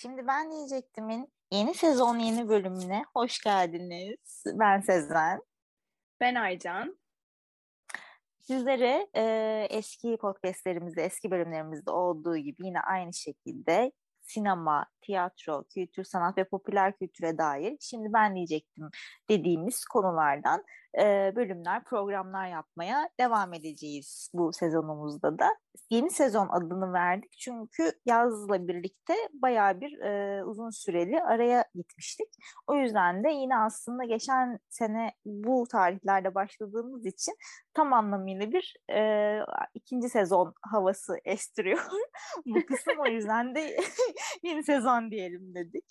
Şimdi ben diyecektimin yeni sezon yeni bölümüne hoş geldiniz. Ben Sezen. Ben Aycan. Sizlere e, eski podcastlerimizde, eski bölümlerimizde olduğu gibi yine aynı şekilde sinema, tiyatro, kültür, sanat ve popüler kültüre dair şimdi ben diyecektim dediğimiz konulardan bölümler, programlar yapmaya devam edeceğiz bu sezonumuzda da. Yeni sezon adını verdik çünkü yazla birlikte bayağı bir e, uzun süreli araya gitmiştik. O yüzden de yine aslında geçen sene bu tarihlerde başladığımız için tam anlamıyla bir e, ikinci sezon havası estiriyor bu kısım. O yüzden de yeni sezon diyelim dedik.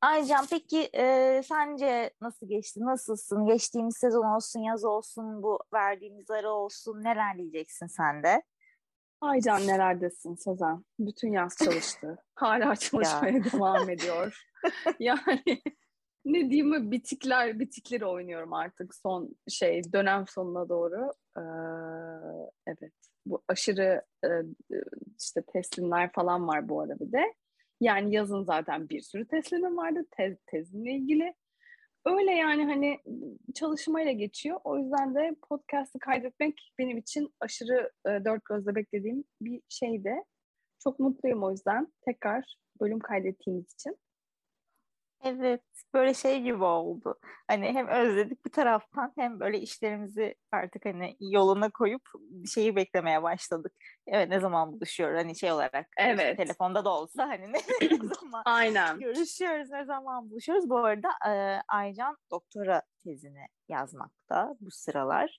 Aycan peki e, sence nasıl geçti? Nasılsın? Geçtiğimiz sezon olsun, yaz olsun, bu verdiğimiz ara olsun. Neler diyeceksin sen de? Aycan nelerdesin Sezen? Bütün yaz çalıştı. Hala çalışmaya ya. devam ediyor. yani ne diyeyim mi bitikler bitikleri oynuyorum artık son şey dönem sonuna doğru. Ee, evet bu aşırı e, işte teslimler falan var bu arada bir de. Yani yazın zaten bir sürü teslimim vardı tez, tezinle ilgili. Öyle yani hani çalışmayla geçiyor. O yüzden de podcast'ı kaydetmek benim için aşırı e, dört gözle beklediğim bir şeydi. Çok mutluyum o yüzden tekrar bölüm kaydettiğimiz için. Evet, böyle şey gibi oldu. Hani hem özledik bir taraftan hem böyle işlerimizi artık hani yoluna koyup şeyi beklemeye başladık. Evet ne zaman buluşuyor hani şey olarak evet. işte telefonda da olsa hani ne, ne zaman Aynen. görüşüyoruz ne zaman buluşuyoruz. Bu arada e, Aycan doktora tezini yazmakta bu sıralar.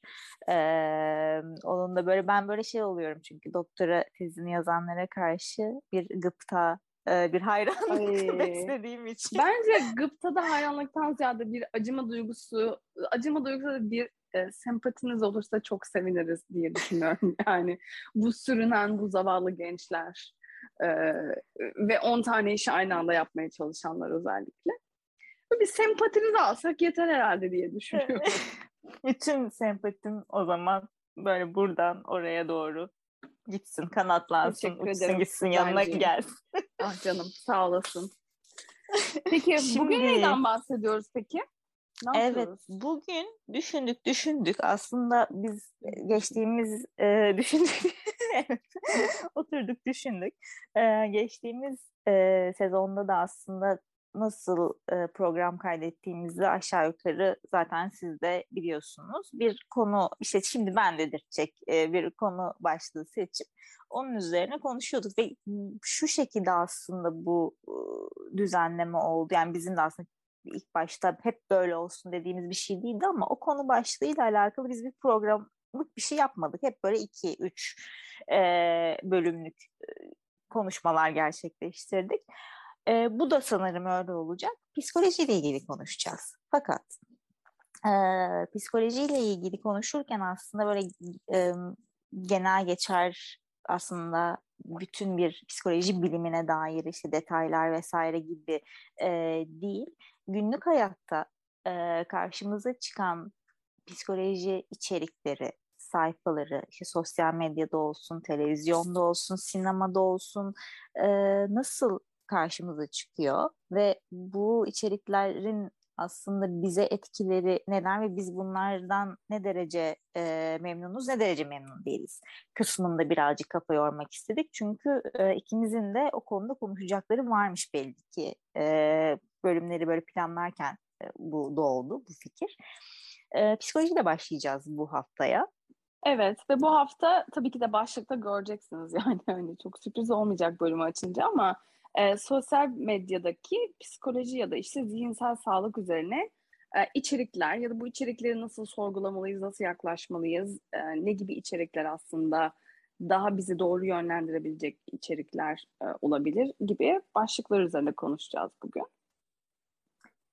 Ee, onun da böyle ben böyle şey oluyorum çünkü doktora tezini yazanlara karşı bir gıpta e, bir hayranlık beslediğim için. Bence gıptada hayranlıktan ziyade bir acıma duygusu, acıma duygusu da bir e, sempatiniz olursa çok seviniriz diye düşünüyorum. Yani bu sürünen bu zavallı gençler e, ve 10 tane işi aynı anda yapmaya çalışanlar özellikle. Bir sempatinizi alsak yeter herhalde diye düşünüyorum. Bütün sempatim o zaman böyle buradan oraya doğru gitsin, kanatlansın, uçsun gitsin, yanına gelsin. ah canım, sağ olasın. Peki Şimdi, bugün neyden bahsediyoruz peki? Ne evet, bugün düşündük düşündük. Aslında biz geçtiğimiz e, düşündük. evet. Oturduk düşündük. E, geçtiğimiz e, sezonda da aslında nasıl program kaydettiğimizi aşağı yukarı zaten siz de biliyorsunuz. Bir konu işte şimdi ben dedirtecek e, bir konu başlığı seçip onun üzerine konuşuyorduk ve şu şekilde aslında bu düzenleme oldu. Yani bizim de aslında ilk başta hep böyle olsun dediğimiz bir şey değildi ama o konu başlığıyla alakalı biz bir programlık bir şey yapmadık. Hep böyle iki, üç bölümlük konuşmalar gerçekleştirdik. E, bu da sanırım öyle olacak. Psikolojiyle ilgili konuşacağız. Fakat e, psikolojiyle ilgili konuşurken aslında böyle e, genel geçer aslında bütün bir psikoloji bilimine dair işte detaylar vesaire gibi e, değil. Günlük hayatta e, karşımıza çıkan psikoloji içerikleri, sayfaları, işte sosyal medyada olsun, televizyonda olsun, sinemada olsun e, nasıl karşımıza çıkıyor ve bu içeriklerin aslında bize etkileri neler ve biz bunlardan ne derece e, memnunuz ne derece memnun değiliz kısmında birazcık kafa yormak istedik. Çünkü e, ikimizin de o konuda konuşacakları varmış belli ki e, bölümleri böyle planlarken e, bu doğdu bu fikir. E, psikolojiyle başlayacağız bu haftaya. Evet ve bu hafta tabii ki de başlıkta göreceksiniz yani hani çok sürpriz olmayacak bölümü açınca ama e, sosyal medyadaki psikoloji ya da işte zihinsel sağlık üzerine e, içerikler ya da bu içerikleri nasıl sorgulamalıyız, nasıl yaklaşmalıyız, e, ne gibi içerikler aslında daha bizi doğru yönlendirebilecek içerikler e, olabilir gibi başlıklar üzerinde konuşacağız bugün.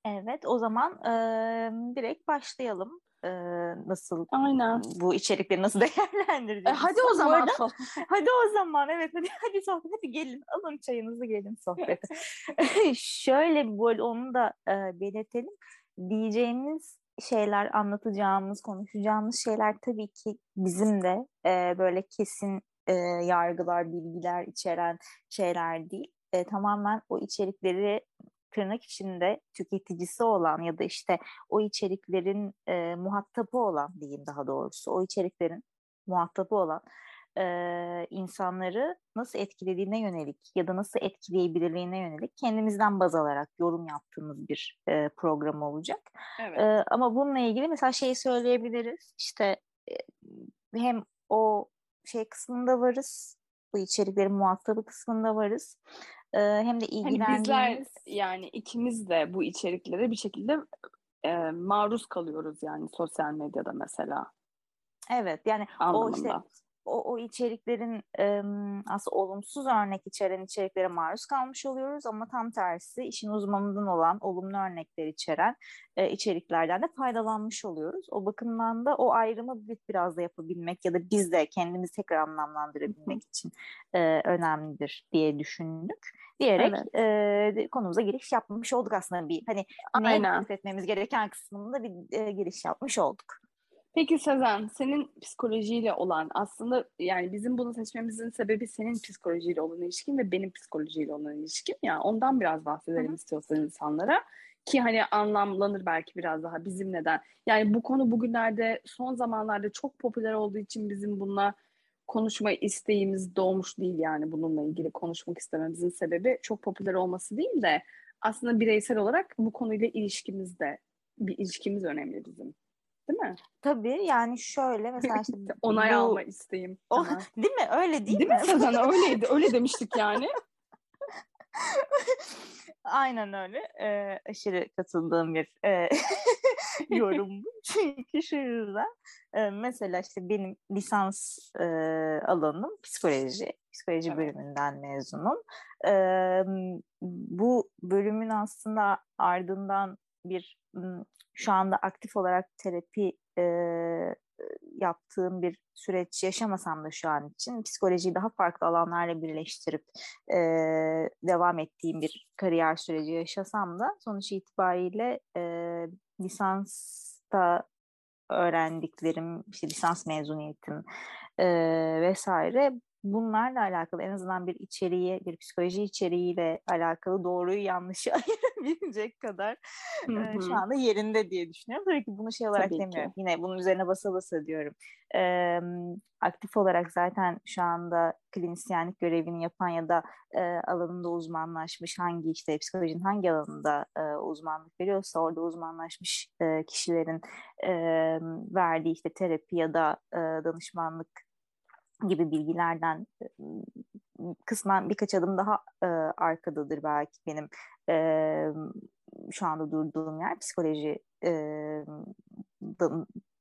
Evet, o zaman e, direkt başlayalım e, nasıl Aynen. bu içerikleri nasıl değerlendireceğiz? E, hadi o zaman. Hadi o zaman evet hadi hadi sohbet hadi gelin alın çayınızı gelin sohbete. Şöyle böyle onu da e, belirtelim. Diyeceğimiz şeyler anlatacağımız, konuşacağımız şeyler tabii ki bizim de e, böyle kesin e, yargılar, bilgiler içeren şeyler değil. e, tamamen o içerikleri tırnak içinde tüketicisi olan ya da işte o içeriklerin e, muhatabı olan diyeyim daha doğrusu o içeriklerin muhatabı olan e, insanları nasıl etkilediğine yönelik ya da nasıl etkileyebilirliğine yönelik kendimizden baz alarak yorum yaptığımız bir e, program olacak. Evet. E, ama bununla ilgili mesela şey söyleyebiliriz işte e, hem o şey kısmında varız bu içeriklerin muhatabı kısmında varız. E, hem de ilgilendiğimiz... Hani bizler yani ikimiz de bu içeriklere bir şekilde e, maruz kalıyoruz yani sosyal medyada mesela. Evet yani Anlamında. o işte o, o içeriklerin e, aslında olumsuz örnek içeren içeriklere maruz kalmış oluyoruz ama tam tersi işin uzmanından olan olumlu örnekler içeren e, içeriklerden de faydalanmış oluyoruz. O bakımdan da o ayrımı biraz da yapabilmek ya da biz de kendimizi tekrar anlamlandırabilmek için e, önemlidir diye düşündük diyerek evet. e, konumuza giriş yapmış olduk aslında bir hani neye etmemiz gereken kısmında bir e, giriş yapmış olduk. Peki Sezen, senin psikolojiyle olan aslında yani bizim bunu seçmemizin sebebi senin psikolojiyle olan ilişkin ve benim psikolojiyle olan ilişkim ya. Ondan biraz bahsedelim Hı-hı. istiyorsan insanlara ki hani anlamlanır belki biraz daha bizim neden. Yani bu konu bugünlerde son zamanlarda çok popüler olduğu için bizim bununla konuşma isteğimiz doğmuş değil yani bununla ilgili konuşmak istememizin sebebi çok popüler olması değil de aslında bireysel olarak bu konuyla ilişkimizde bir ilişkimiz önemli bizim. Değil mi? Tabii yani şöyle mesela işte onay bu... alma isteğim. O, değil mi? Öyle değil, değil mi? Mi Sezen? Öyleydi. Öyle demiştik yani. Aynen öyle. Ee, aşırı katıldığım bir e, yorum bu. Çünkü şu yüzden e, mesela işte benim lisans e, alanım psikoloji. Psikoloji evet. bölümünden mezunum. E, bu bölümün aslında ardından bir şu anda aktif olarak terapi e, yaptığım bir süreç yaşamasam da şu an için psikolojiyi daha farklı alanlarla birleştirip e, devam ettiğim bir kariyer süreci yaşasam da sonuç itibariyle e, lisansta öğrendiklerim, işte lisans mezuniyetim e, vesaire bunlarla alakalı en azından bir içeriği, bir psikoloji içeriğiyle alakalı doğruyu yanlışı ayırabilecek kadar e, şu anda yerinde diye düşünüyorum. Tabii ki bunu şey olarak Tabii demiyorum. Ki. Yine bunun üzerine basa basa diyorum. E, aktif olarak zaten şu anda klinisyenlik görevini yapan ya da e, alanında uzmanlaşmış hangi işte psikolojinin hangi alanında e, uzmanlık veriyorsa orada uzmanlaşmış e, kişilerin e, verdiği işte terapi ya da e, danışmanlık gibi bilgilerden kısmen birkaç adım daha e, arkadadır belki benim. E, şu anda durduğum yer psikoloji e,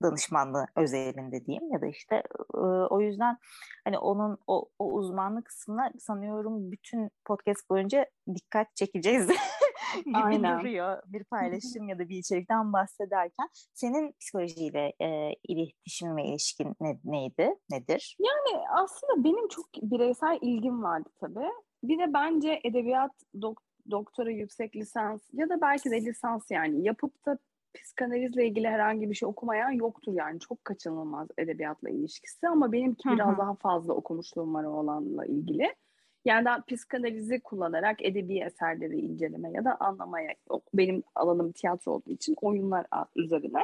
danışmanlığı özelinde diyeyim ya da işte e, o yüzden hani onun o, o uzmanlık kısmına sanıyorum bütün podcast boyunca dikkat çekeceğiz gibi Aynen. duruyor bir paylaşım ya da bir içerikten bahsederken. Senin psikolojiyle e, iletişim ve ilişkin ne, neydi, nedir? Yani aslında benim çok bireysel ilgim vardı tabii. Bir de bence edebiyat dok doktora yüksek lisans ya da belki de lisans yani yapıp da psikanalizle ilgili herhangi bir şey okumayan yoktur yani çok kaçınılmaz edebiyatla ilişkisi ama benimki biraz daha fazla okumuşluğum var olanla ilgili. Yani daha psikanalizi kullanarak edebi eserleri inceleme ya da anlamaya, benim alanım tiyatro olduğu için oyunlar üzerine.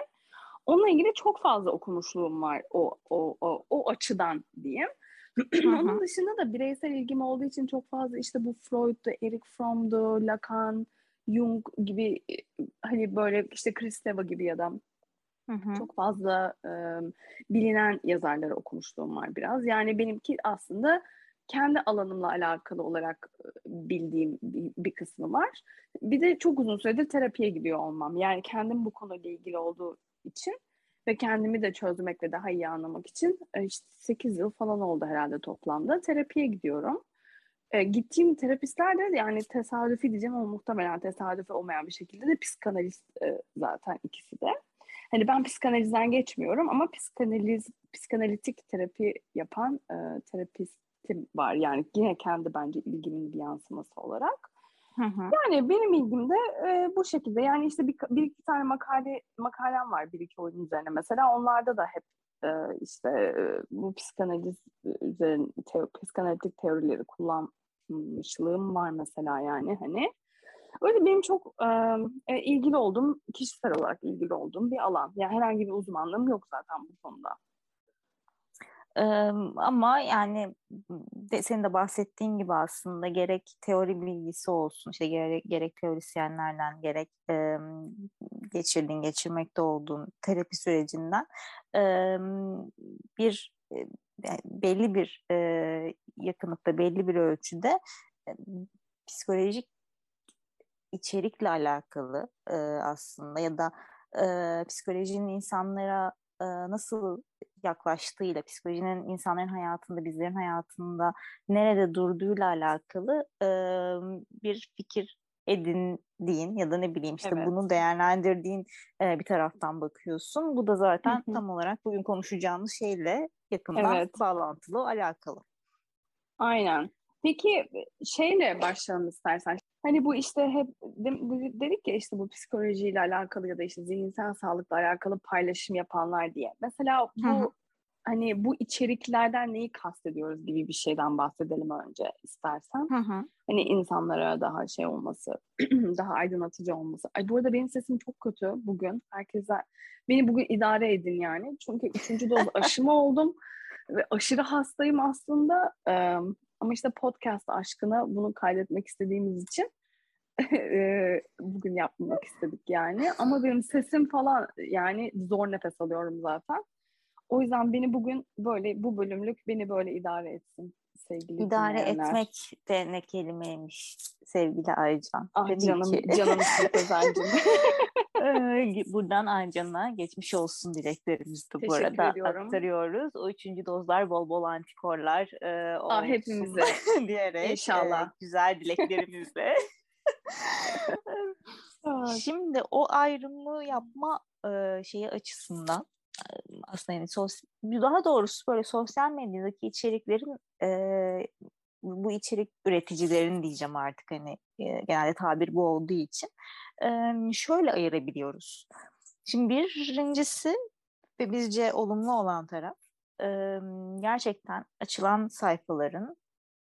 Onunla ilgili çok fazla okumuşluğum var o, o, o, o açıdan diyeyim. Onun dışında da bireysel ilgim olduğu için çok fazla işte bu Freud'du, Eric Fromm'du, Lacan, Jung gibi hani böyle işte Kristeva gibi ya da çok fazla e, bilinen yazarları okumuşluğum var biraz. Yani benimki aslında kendi alanımla alakalı olarak bildiğim bir, bir kısmı var. Bir de çok uzun süredir terapiye gidiyor olmam. Yani kendim bu konuyla ilgili olduğu için ve kendimi de çözmek ve daha iyi anlamak için işte 8 yıl falan oldu herhalde toplamda. Terapiye gidiyorum. E, gittiğim terapistler de yani tesadüfi diyeceğim ama muhtemelen tesadüfi olmayan bir şekilde de psikanalist e, zaten ikisi de. Hani ben psikanalizden geçmiyorum ama psikanaliz, psikanalitik terapi yapan e, terapist tim var. Yani yine kendi bence ilgimin bir yansıması olarak. Hı hı. Yani benim ilgim de e, bu şekilde. Yani işte bir, bir iki tane makale makalem var bir iki oyun üzerine mesela. Onlarda da hep e, işte e, bu psikanaliz üzerine teo, psikanalitik teorileri kullan ulaşmışlığım var mesela yani hani. Öyle benim çok e, ilgili olduğum, kişisel olarak ilgili olduğum bir alan. Yani herhangi bir uzmanlığım yok zaten bu konuda. Ama yani de, senin de bahsettiğin gibi aslında gerek teori bilgisi olsun, işte gerek, gerek teorisyenlerden, gerek e, geçirdiğin, geçirmekte olduğun terapi sürecinden e, bir e, belli bir e, yakınlıkta, belli bir ölçüde e, psikolojik içerikle alakalı e, aslında ya da e, psikolojinin insanlara e, nasıl yaklaştığıyla, psikolojinin insanların hayatında, bizlerin hayatında nerede durduğuyla alakalı e, bir fikir edindiğin ya da ne bileyim işte evet. bunu değerlendirdiğin e, bir taraftan bakıyorsun. Bu da zaten Hı-hı. tam olarak bugün konuşacağımız şeyle yakından evet. bağlantılı, alakalı. Aynen. Peki şeyle başlayalım istersen. Hani bu işte hep dedik ya işte bu psikolojiyle alakalı ya da işte zihinsel sağlıkla alakalı paylaşım yapanlar diye. Mesela bu Hı-hı. hani bu içeriklerden neyi kastediyoruz gibi bir şeyden bahsedelim önce istersen. Hı-hı. Hani insanlara daha şey olması, daha aydınlatıcı olması. Ay bu arada benim sesim çok kötü bugün. Herkese beni bugün idare edin yani. Çünkü üçüncü doz aşımı oldum ve aşırı hastayım aslında. Ama işte podcast aşkına bunu kaydetmek istediğimiz için bugün yapmak istedik yani. Ama benim sesim falan yani zor nefes alıyorum zaten. O yüzden beni bugün böyle bu bölümlük beni böyle idare etsin sevgili İdare dinleyenler. etmek de ne kelimeymiş sevgili Aycan. Ah Tabii canım, ki. canım Özel'cim. Buradan Aycan'a geçmiş olsun dileklerimizi de bu arada ediyorum. aktarıyoruz. O üçüncü dozlar bol bol antikorlar e, ah, hepimize diyerek İnşallah. E, güzel dileklerimizle. Şimdi o ayrımı yapma e, şeyi açısından aslında yani sos, daha doğrusu böyle sosyal medyadaki içeriklerin e, bu içerik üreticilerin diyeceğim artık hani e, genelde tabir bu olduğu için e, şöyle ayırabiliyoruz. Şimdi birincisi ve bizce olumlu olan taraf gerçekten açılan sayfaların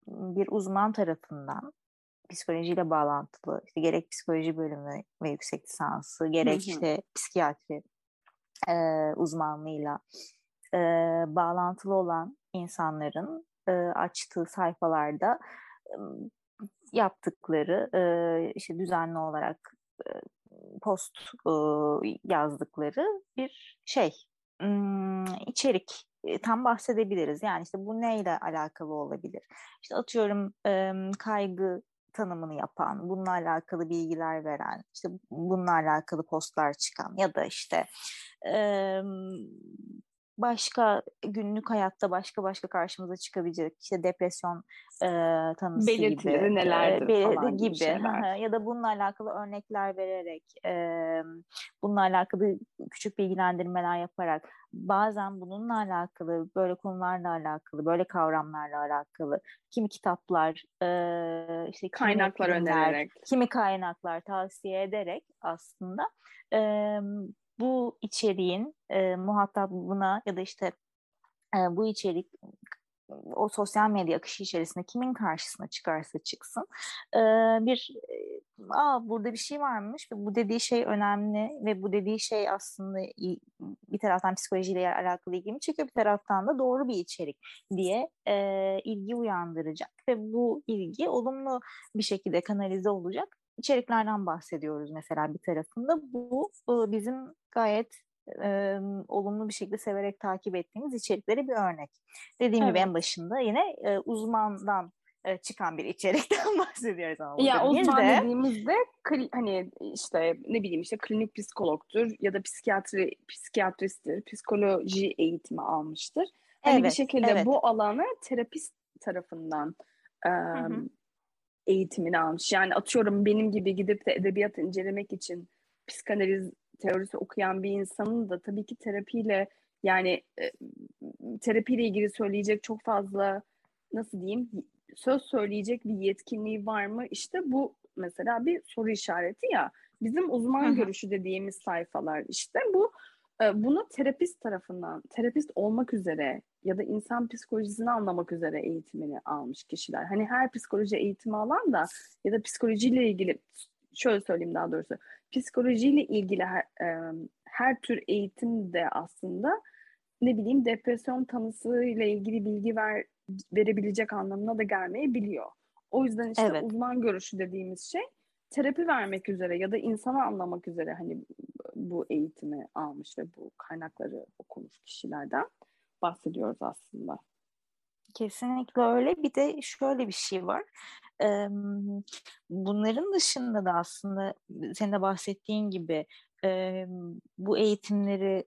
bir uzman tarafından psikolojiyle bağlantılı işte gerek psikoloji bölümü ve yüksek lisansı gerek hı hı. işte psikiyatri e, uzmanlığıyla e, bağlantılı olan insanların e, açtığı sayfalarda e, yaptıkları e, işte düzenli olarak post yazdıkları bir şey içerik tam bahsedebiliriz. Yani işte bu neyle alakalı olabilir? İşte atıyorum kaygı tanımını yapan, bununla alakalı bilgiler veren, işte bununla alakalı postlar çıkan ya da işte başka günlük hayatta başka başka karşımıza çıkabilecek işte depresyon e, tanısı Belirtileri gibi, nelerdir e, falan gibi, gibi. Ya da bununla alakalı örnekler vererek e, bununla alakalı küçük bilgilendirmeler yaparak bazen bununla alakalı böyle konularla alakalı böyle kavramlarla alakalı kimi kitaplar e, işte kimi kaynaklar filmler, önererek. kimi kaynaklar tavsiye ederek aslında e, bu içeriğin e, muhatabına ya da işte e, bu içerik o sosyal medya akışı içerisinde kimin karşısına çıkarsa çıksın e, bir e, aa burada bir şey varmış ve bu dediği şey önemli ve bu dediği şey aslında bir taraftan psikolojiyle alakalı ilgimi çekiyor bir taraftan da doğru bir içerik diye e, ilgi uyandıracak ve bu ilgi olumlu bir şekilde kanalize olacak içeriklerden bahsediyoruz mesela bir tarafında. Bu, bu bizim gayet e, olumlu bir şekilde severek takip ettiğimiz içeriklere bir örnek. Dediğim evet. gibi en başında yine e, uzmandan e, çıkan bir içerikten bahsediyoruz ama. Ya uzman de... dediğimizde hani işte ne bileyim işte klinik psikologtur ya da psikiyatri psikiyatristtir, psikoloji eğitimi almıştır. Hani evet, bir şekilde evet. bu alanı terapist tarafından e, eğitimini almış. Yani atıyorum benim gibi gidip de edebiyat incelemek için psikanaliz teorisi okuyan bir insanın da tabii ki terapiyle yani e, terapiyle ilgili söyleyecek çok fazla nasıl diyeyim söz söyleyecek bir yetkinliği var mı? İşte bu mesela bir soru işareti ya. Bizim uzman Hı-hı. görüşü dediğimiz sayfalar işte bu e, bunu terapist tarafından, terapist olmak üzere ya da insan psikolojisini anlamak üzere eğitimini almış kişiler. Hani her psikoloji eğitimi alan da ya da psikolojiyle ilgili şöyle söyleyeyim daha doğrusu psikolojiyle ilgili her, e, her tür eğitim de aslında ne bileyim depresyon tanısı ile ilgili bilgi ver, verebilecek anlamına da gelmeyebiliyor. O yüzden işte evet. uzman görüşü dediğimiz şey terapi vermek üzere ya da insanı anlamak üzere hani bu eğitimi almış ve bu kaynakları okumuş kişilerden bahsediyoruz aslında. Kesinlikle öyle. Bir de şöyle bir şey var. Bunların dışında da aslında senin de bahsettiğin gibi bu eğitimleri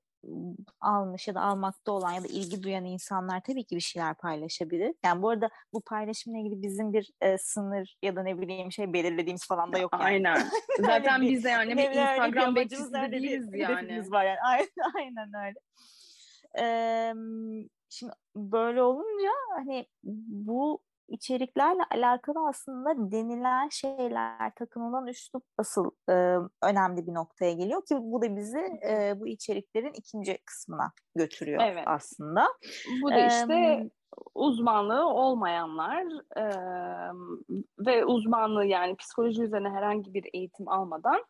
almış ya da almakta olan ya da ilgi duyan insanlar tabii ki bir şeyler paylaşabilir. Yani bu arada bu paylaşımla ilgili bizim bir e, sınır ya da ne bileyim şey belirlediğimiz falan da yok yani. Aynen. Zaten biz de yani bir Instagram bekçisi de değiliz yani. var yani. Aynen, aynen öyle. Ee, şimdi böyle olunca hani bu içeriklerle alakalı aslında denilen şeyler, takınılan üslup asıl e, önemli bir noktaya geliyor ki bu da bizi e, bu içeriklerin ikinci kısmına götürüyor evet. aslında. Bu da işte ee, uzmanlığı olmayanlar e, ve uzmanlığı yani psikoloji üzerine herhangi bir eğitim almadan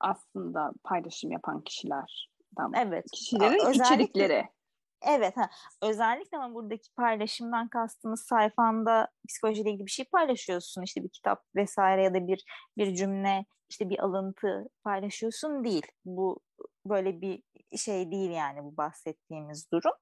aslında paylaşım yapan kişiler. Evet. Kişilerin Özellikle, içerikleri. Evet, ha. özellikle ama buradaki paylaşımdan kastımız sayfanda psikolojiyle ilgili bir şey paylaşıyorsun. işte bir kitap vesaire ya da bir bir cümle, işte bir alıntı paylaşıyorsun değil. Bu böyle bir şey değil yani bu bahsettiğimiz durum.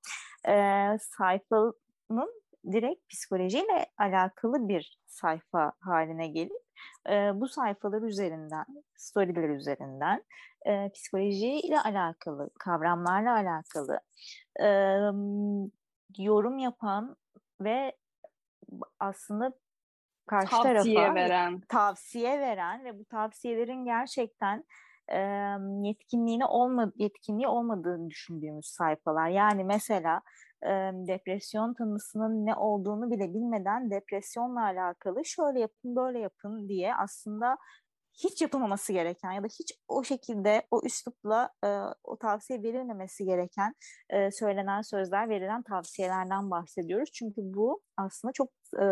Ee, sayfanın direkt psikolojiyle alakalı bir sayfa haline gelip e, bu sayfalar üzerinden, storyler üzerinden e, psikolojiyle alakalı, kavramlarla alakalı e, yorum yapan ve aslında karşı tavsiye tarafa veren. tavsiye veren ve bu tavsiyelerin gerçekten e, yetkinliğine olmadı yetkinliği olmadığını düşündüğümüz sayfalar. Yani mesela e, depresyon tanısının ne olduğunu bile bilmeden depresyonla alakalı şöyle yapın böyle yapın diye aslında hiç yapılmaması gereken ya da hiç o şekilde o üslupla e, o tavsiye verilmemesi gereken e, söylenen sözler verilen tavsiyelerden bahsediyoruz. Çünkü bu aslında çok e,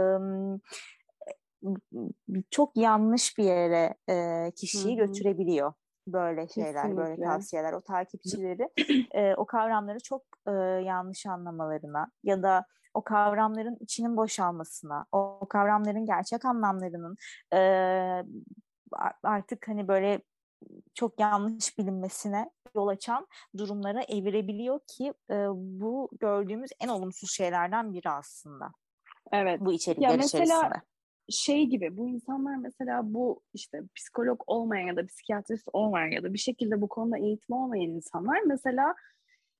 çok yanlış bir yere e, kişiyi Hı-hı. götürebiliyor böyle şeyler, Kesinlikle. böyle tavsiyeler. O takipçileri e, o kavramları çok e, yanlış anlamalarına ya da o kavramların içinin boşalmasına, o, o kavramların gerçek anlamlarının e, artık hani böyle çok yanlış bilinmesine yol açan durumlara evirebiliyor ki e, bu gördüğümüz en olumsuz şeylerden biri aslında. Evet. Bu içerikler ya mesela, içerisinde. Şey gibi bu insanlar mesela bu işte psikolog olmayan ya da psikiyatrist olmayan ya da bir şekilde bu konuda eğitim olmayan insanlar mesela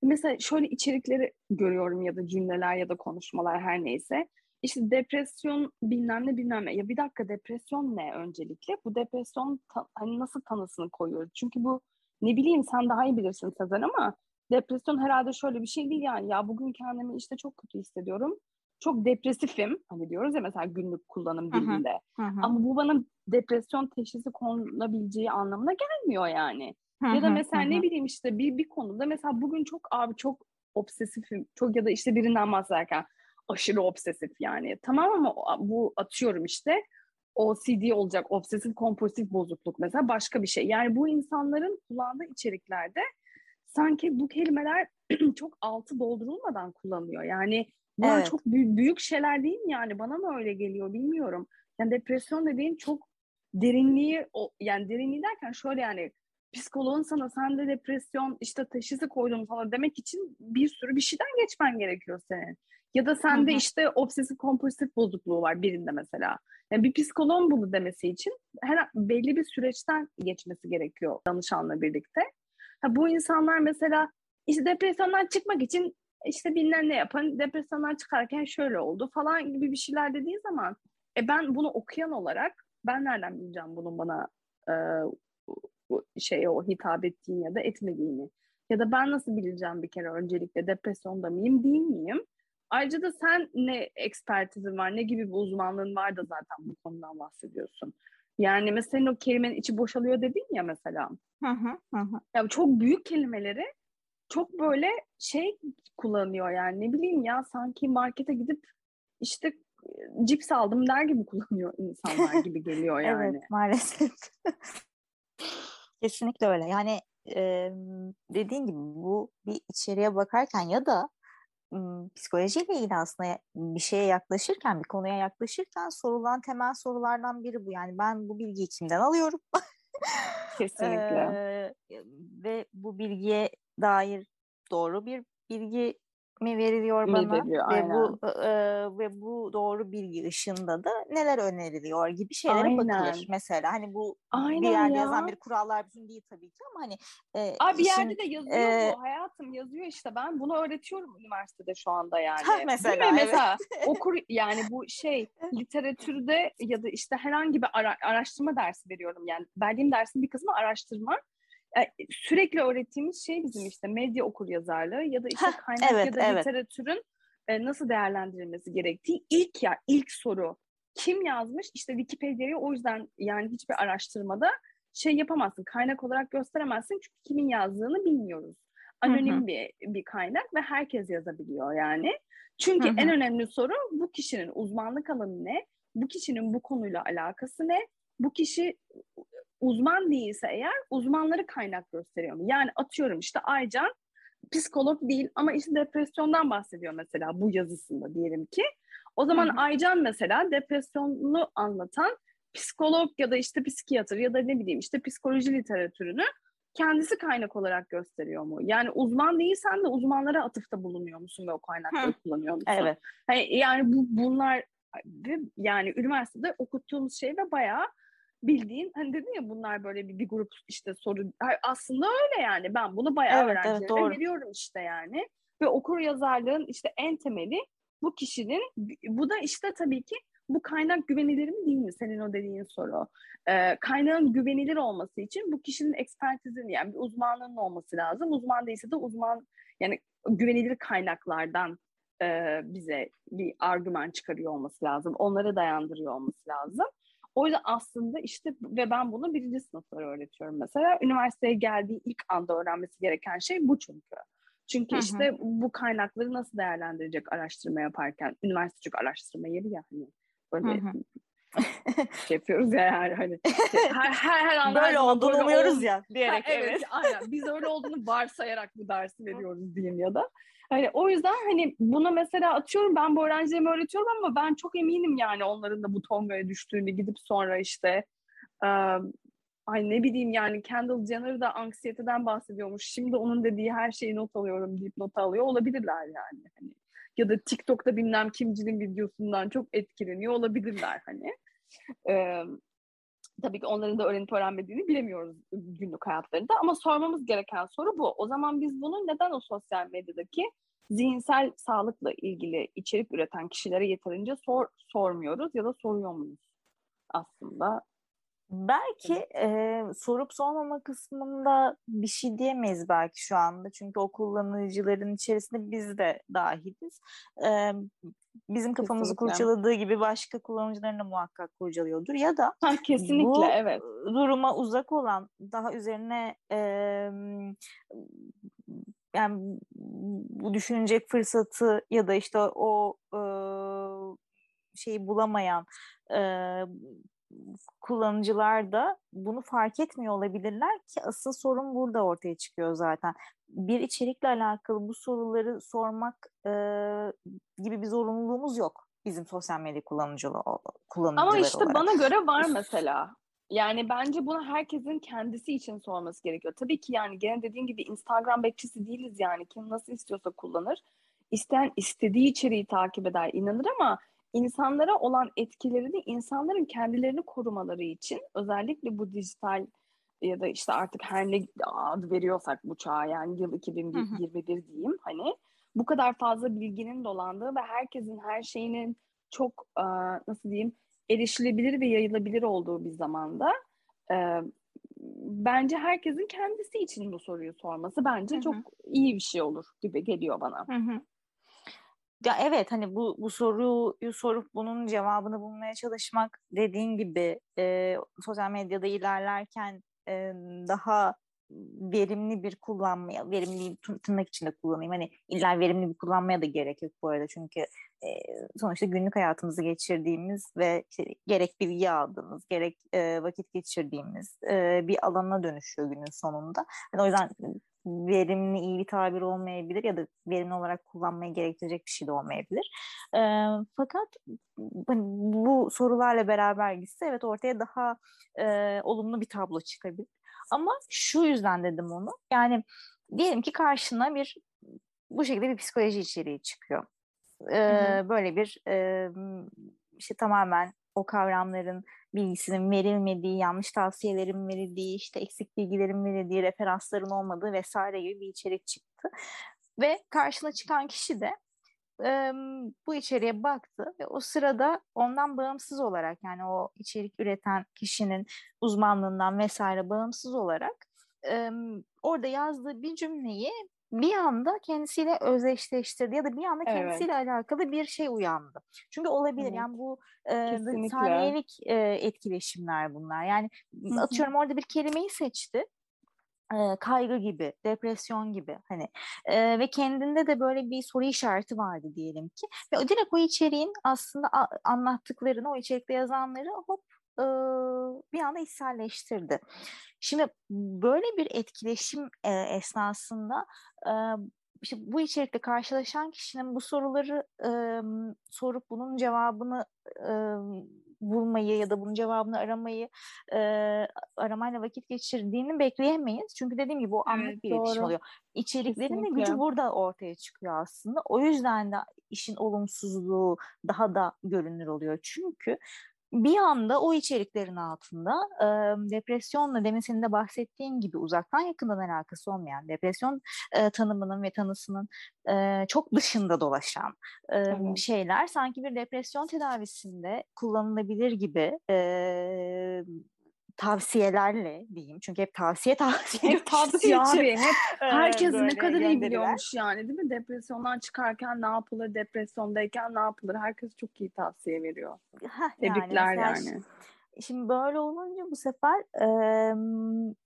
mesela şöyle içerikleri görüyorum ya da cümleler ya da konuşmalar her neyse işte depresyon bilmem ne bilmem ne. Ya bir dakika depresyon ne öncelikle? Bu depresyon ta, hani nasıl tanısını koyuyoruz? Çünkü bu ne bileyim sen daha iyi bilirsin Sezen ama depresyon herhalde şöyle bir şey değil yani. Ya bugün kendimi işte çok kötü hissediyorum. Çok depresifim. Hani diyoruz ya mesela günlük kullanım dilinde. Ama bu bana depresyon teşhisi konulabileceği anlamına gelmiyor yani. ya da mesela ne bileyim işte bir bir konuda mesela bugün çok abi çok obsesifim. Çok ya da işte birinden bahsederken aşırı obsesif yani. Tamam ama bu atıyorum işte OCD olacak, obsesif kompulsif bozukluk mesela başka bir şey. Yani bu insanların kullandığı içeriklerde sanki bu kelimeler çok altı doldurulmadan kullanılıyor. Yani bunlar evet. çok büyük, büyük şeyler değil mi yani? Bana mı öyle geliyor bilmiyorum. Yani depresyon dediğin çok derinliği, yani derinliği derken şöyle yani psikoloğun sana sen de depresyon işte teşhisi koydum falan demek için bir sürü bir şeyden geçmen gerekiyor senin. Ya da sende Hı-hı. işte obsesif kompulsif bozukluğu var birinde mesela. Yani bir psikoloğun bunu demesi için her belli bir süreçten geçmesi gerekiyor danışanla birlikte. Ha, bu insanlar mesela işte depresyondan çıkmak için işte bilmem ne yapın, depresyondan çıkarken şöyle oldu falan gibi bir şeyler dediği zaman e ben bunu okuyan olarak ben nereden bileceğim bunun bana e, şeye o hitap ettiğini ya da etmediğini? Ya da ben nasıl bileceğim bir kere öncelikle depresyonda mıyım değil miyim? Ayrıca da sen ne ekspertizin var, ne gibi bir uzmanlığın var da zaten bu konudan bahsediyorsun. Yani mesela o kelimenin içi boşalıyor dedin ya mesela. Hı hı hı. Ya çok büyük kelimeleri çok böyle şey kullanıyor yani ne bileyim ya sanki markete gidip işte cips aldım der gibi kullanıyor insanlar gibi geliyor yani. evet maalesef. Kesinlikle öyle. Yani e, dediğin gibi bu bir içeriye bakarken ya da psikolojiyle ilgili aslında bir şeye yaklaşırken, bir konuya yaklaşırken sorulan temel sorulardan biri bu. Yani ben bu bilgiyi kimden alıyorum? Kesinlikle. Ee, ve bu bilgiye dair doğru bir bilgi mi veriliyor bana veriliyor, ve aynen. bu e, ve bu doğru bilgi ışığında da neler öneriliyor gibi şeylere Aynen. bakılır mesela hani bu bir Aynen yerde ya. yazan bir kurallar bütün değil tabii ki ama hani e, Abi bir yerde de yazıyor e, bu hayatım yazıyor işte ben bunu öğretiyorum üniversitede şu anda yani. Değil mesela, mi? evet. Mesela okur yani bu şey literatürde ya da işte herhangi bir ara- araştırma dersi veriyorum yani verdiğim dersin bir kısmı araştırma. E, sürekli öğrettiğimiz şey bizim işte medya okur yazarlığı ya da işte Heh, kaynak evet, ya da evet. literatürün e, nasıl değerlendirilmesi gerektiği ilk ya ilk soru kim yazmış işte Wikipedia'yı o yüzden yani hiçbir araştırmada şey yapamazsın kaynak olarak gösteremezsin çünkü kimin yazdığını bilmiyoruz. Anonim Hı hı. bir bir kaynak ve herkes yazabiliyor yani. Çünkü Hı hı. en önemli soru bu kişinin uzmanlık alanı ne? Bu kişinin bu konuyla alakası ne? Bu kişi uzman değilse eğer uzmanları kaynak gösteriyor mu? Yani atıyorum işte Aycan psikolog değil ama işte depresyondan bahsediyor mesela bu yazısında diyelim ki. O zaman Hı hı. Aycan mesela depresyonunu anlatan psikolog ya da işte psikiyatr ya da ne bileyim işte psikoloji literatürünü kendisi kaynak olarak gösteriyor mu? Yani uzman değilsen de uzmanlara atıfta bulunuyor musun ve o kaynakları Hı. kullanıyor musun? evet Hani yani bu bunlar yani üniversitede okuttuğumuz şey ve bayağı bildiğin hani dedin ya bunlar böyle bir, bir grup işte soru aslında öyle yani ben bunu bayağı Evet, evet, öğrencilere doğru. veriyorum işte yani ve okur yazarlığın işte en temeli bu kişinin bu da işte tabii ki bu kaynak güvenilir mi değil mi senin o dediğin soru. Ee, kaynağın güvenilir olması için bu kişinin ekspertizini yani bir uzmanlığının olması lazım. Uzman değilse de uzman yani güvenilir kaynaklardan e, bize bir argüman çıkarıyor olması lazım. Onları dayandırıyor olması lazım. O yüzden aslında işte ve ben bunu birinci sınıflara öğretiyorum mesela. Üniversiteye geldiği ilk anda öğrenmesi gereken şey bu çünkü. Çünkü işte bu kaynakları nasıl değerlendirecek araştırma yaparken. Üniversite çünkü araştırma yeri ya hani. Böyle şey yapıyoruz ya yani hani. Her, her, her anda her böyle zaman olduğunu böyle umuyoruz ya Ha, diyerek evet, evet. aynen. Biz öyle olduğunu varsayarak bu dersi veriyoruz diyeyim ya da. Hani o yüzden hani buna mesela atıyorum ben bu öğrencilerime öğretiyorum ama ben çok eminim yani onların da bu tongaya düştüğünü gidip sonra işte e, ay ne bileyim yani Kendall Jenner da anksiyeteden bahsediyormuş. Şimdi onun dediği her şeyi not alıyorum deyip not alıyor olabilirler yani. Hani ya da TikTok'ta bilmem kimcinin videosundan çok etkileniyor olabilirler hani. E, tabii ki onların da öğrenip öğrenmediğini bilemiyoruz günlük hayatlarında ama sormamız gereken soru bu. O zaman biz bunu neden o sosyal medyadaki zihinsel sağlıkla ilgili içerik üreten kişilere yeterince sor, sormuyoruz ya da soruyor muyuz aslında? Belki e, sorup sormama kısmında bir şey diyemeyiz belki şu anda. Çünkü o kullanıcıların içerisinde biz de dahiliz. E, bizim kafamızı Kesinlikle. kurcaladığı gibi başka kullanıcıların da muhakkak kurcalıyordur. Ya da Ha, kesinlikle bu evet. duruma uzak olan daha üzerine e, yani bu düşünecek fırsatı ya da işte o e, şeyi bulamayan e, kullanıcılar da bunu fark etmiyor olabilirler ki asıl sorun burada ortaya çıkıyor zaten. Bir içerikle alakalı bu soruları sormak e, gibi bir zorunluluğumuz yok bizim sosyal medya kullanıcı kullanıcıları Ama işte olarak. bana göre var mesela. Yani bence bunu herkesin kendisi için sorması gerekiyor. Tabii ki yani gene dediğin gibi Instagram bekçisi değiliz yani. Kim nasıl istiyorsa kullanır. İsteyen istediği içeriği takip eder, inanır ama insanlara olan etkilerini insanların kendilerini korumaları için özellikle bu dijital ya da işte artık her ne ad veriyorsak bu çağa yani yıl 2021 diyeyim hani bu kadar fazla bilginin dolandığı ve herkesin her şeyinin çok nasıl diyeyim erişilebilir ve yayılabilir olduğu bir zamanda e, bence herkesin kendisi için bu soruyu sorması bence Hı hı. çok iyi bir şey olur gibi geliyor bana. Hı hı. Ya evet hani bu bu soruyu sorup bunun cevabını bulmaya çalışmak dediğin gibi e, sosyal medyada ilerlerken e, daha verimli bir kullanmaya, verimli tırnak içinde kullanayım. Hani illa verimli bir kullanmaya da gerek yok bu arada. Çünkü e, sonuçta günlük hayatımızı geçirdiğimiz ve işte gerek bilgi aldığımız, gerek e, vakit geçirdiğimiz e, bir alana dönüşüyor günün sonunda. Yani o yüzden verimli iyi bir tabir olmayabilir ya da verimli olarak kullanmayı gerektirecek bir şey de olmayabilir. E, fakat hani bu sorularla beraber gitse evet ortaya daha e, olumlu bir tablo çıkabilir. Ama şu yüzden dedim onu. Yani diyelim ki karşına bir bu şekilde bir psikoloji içeriği çıkıyor. Ee, böyle bir e, işte tamamen o kavramların bilgisinin verilmediği, yanlış tavsiyelerin verildiği, işte eksik bilgilerin verildiği, referansların olmadığı vesaire gibi bir içerik çıktı. Ve karşına çıkan kişi de e, bu içeriğe baktı ve o sırada ondan bağımsız olarak yani o içerik üreten kişinin uzmanlığından vesaire bağımsız olarak e, orada yazdığı bir cümleyi bir anda kendisiyle özdeşleştirdi ya da bir anda kendisiyle evet. alakalı bir şey uyandı. Çünkü olabilir evet. yani bu e, saniyelik e, etkileşimler bunlar. Yani Hı-hı. atıyorum orada bir kelimeyi seçti kaygı gibi, depresyon gibi hani e, ve kendinde de böyle bir soru işareti vardı diyelim ki ve direkt o içeriğin aslında anlattıklarını o içerikte yazanları hop e, bir anda içselleştirdi. Şimdi böyle bir etkileşim e, esnasında e, işte bu içerikte karşılaşan kişinin bu soruları e, sorup bunun cevabını e, bulmayı ya da bunun cevabını aramayı e, aramayla vakit geçirdiğini bekleyemeyiz. Çünkü dediğim gibi o anlık evet, bir doğru. iletişim oluyor. İçeriklerin de gücü burada ortaya çıkıyor aslında. O yüzden de işin olumsuzluğu daha da görünür oluyor. Çünkü bir anda o içeriklerin altında e, depresyonla demin senin de bahsettiğin gibi uzaktan yakından alakası olmayan depresyon e, tanımının ve tanısının e, çok dışında dolaşan e, evet. şeyler sanki bir depresyon tedavisinde kullanılabilir gibi e, tavsiyelerle diyeyim. Çünkü hep tavsiye tavsiye. Hep tavsiye abi. Hep herkes ne kadar iyi biliyormuş yani değil mi? Depresyondan çıkarken ne yapılır, depresyondayken ne yapılır? Herkes çok iyi tavsiye veriyor. Tebrikler yani. yani. Şimdi böyle olunca bu sefer e,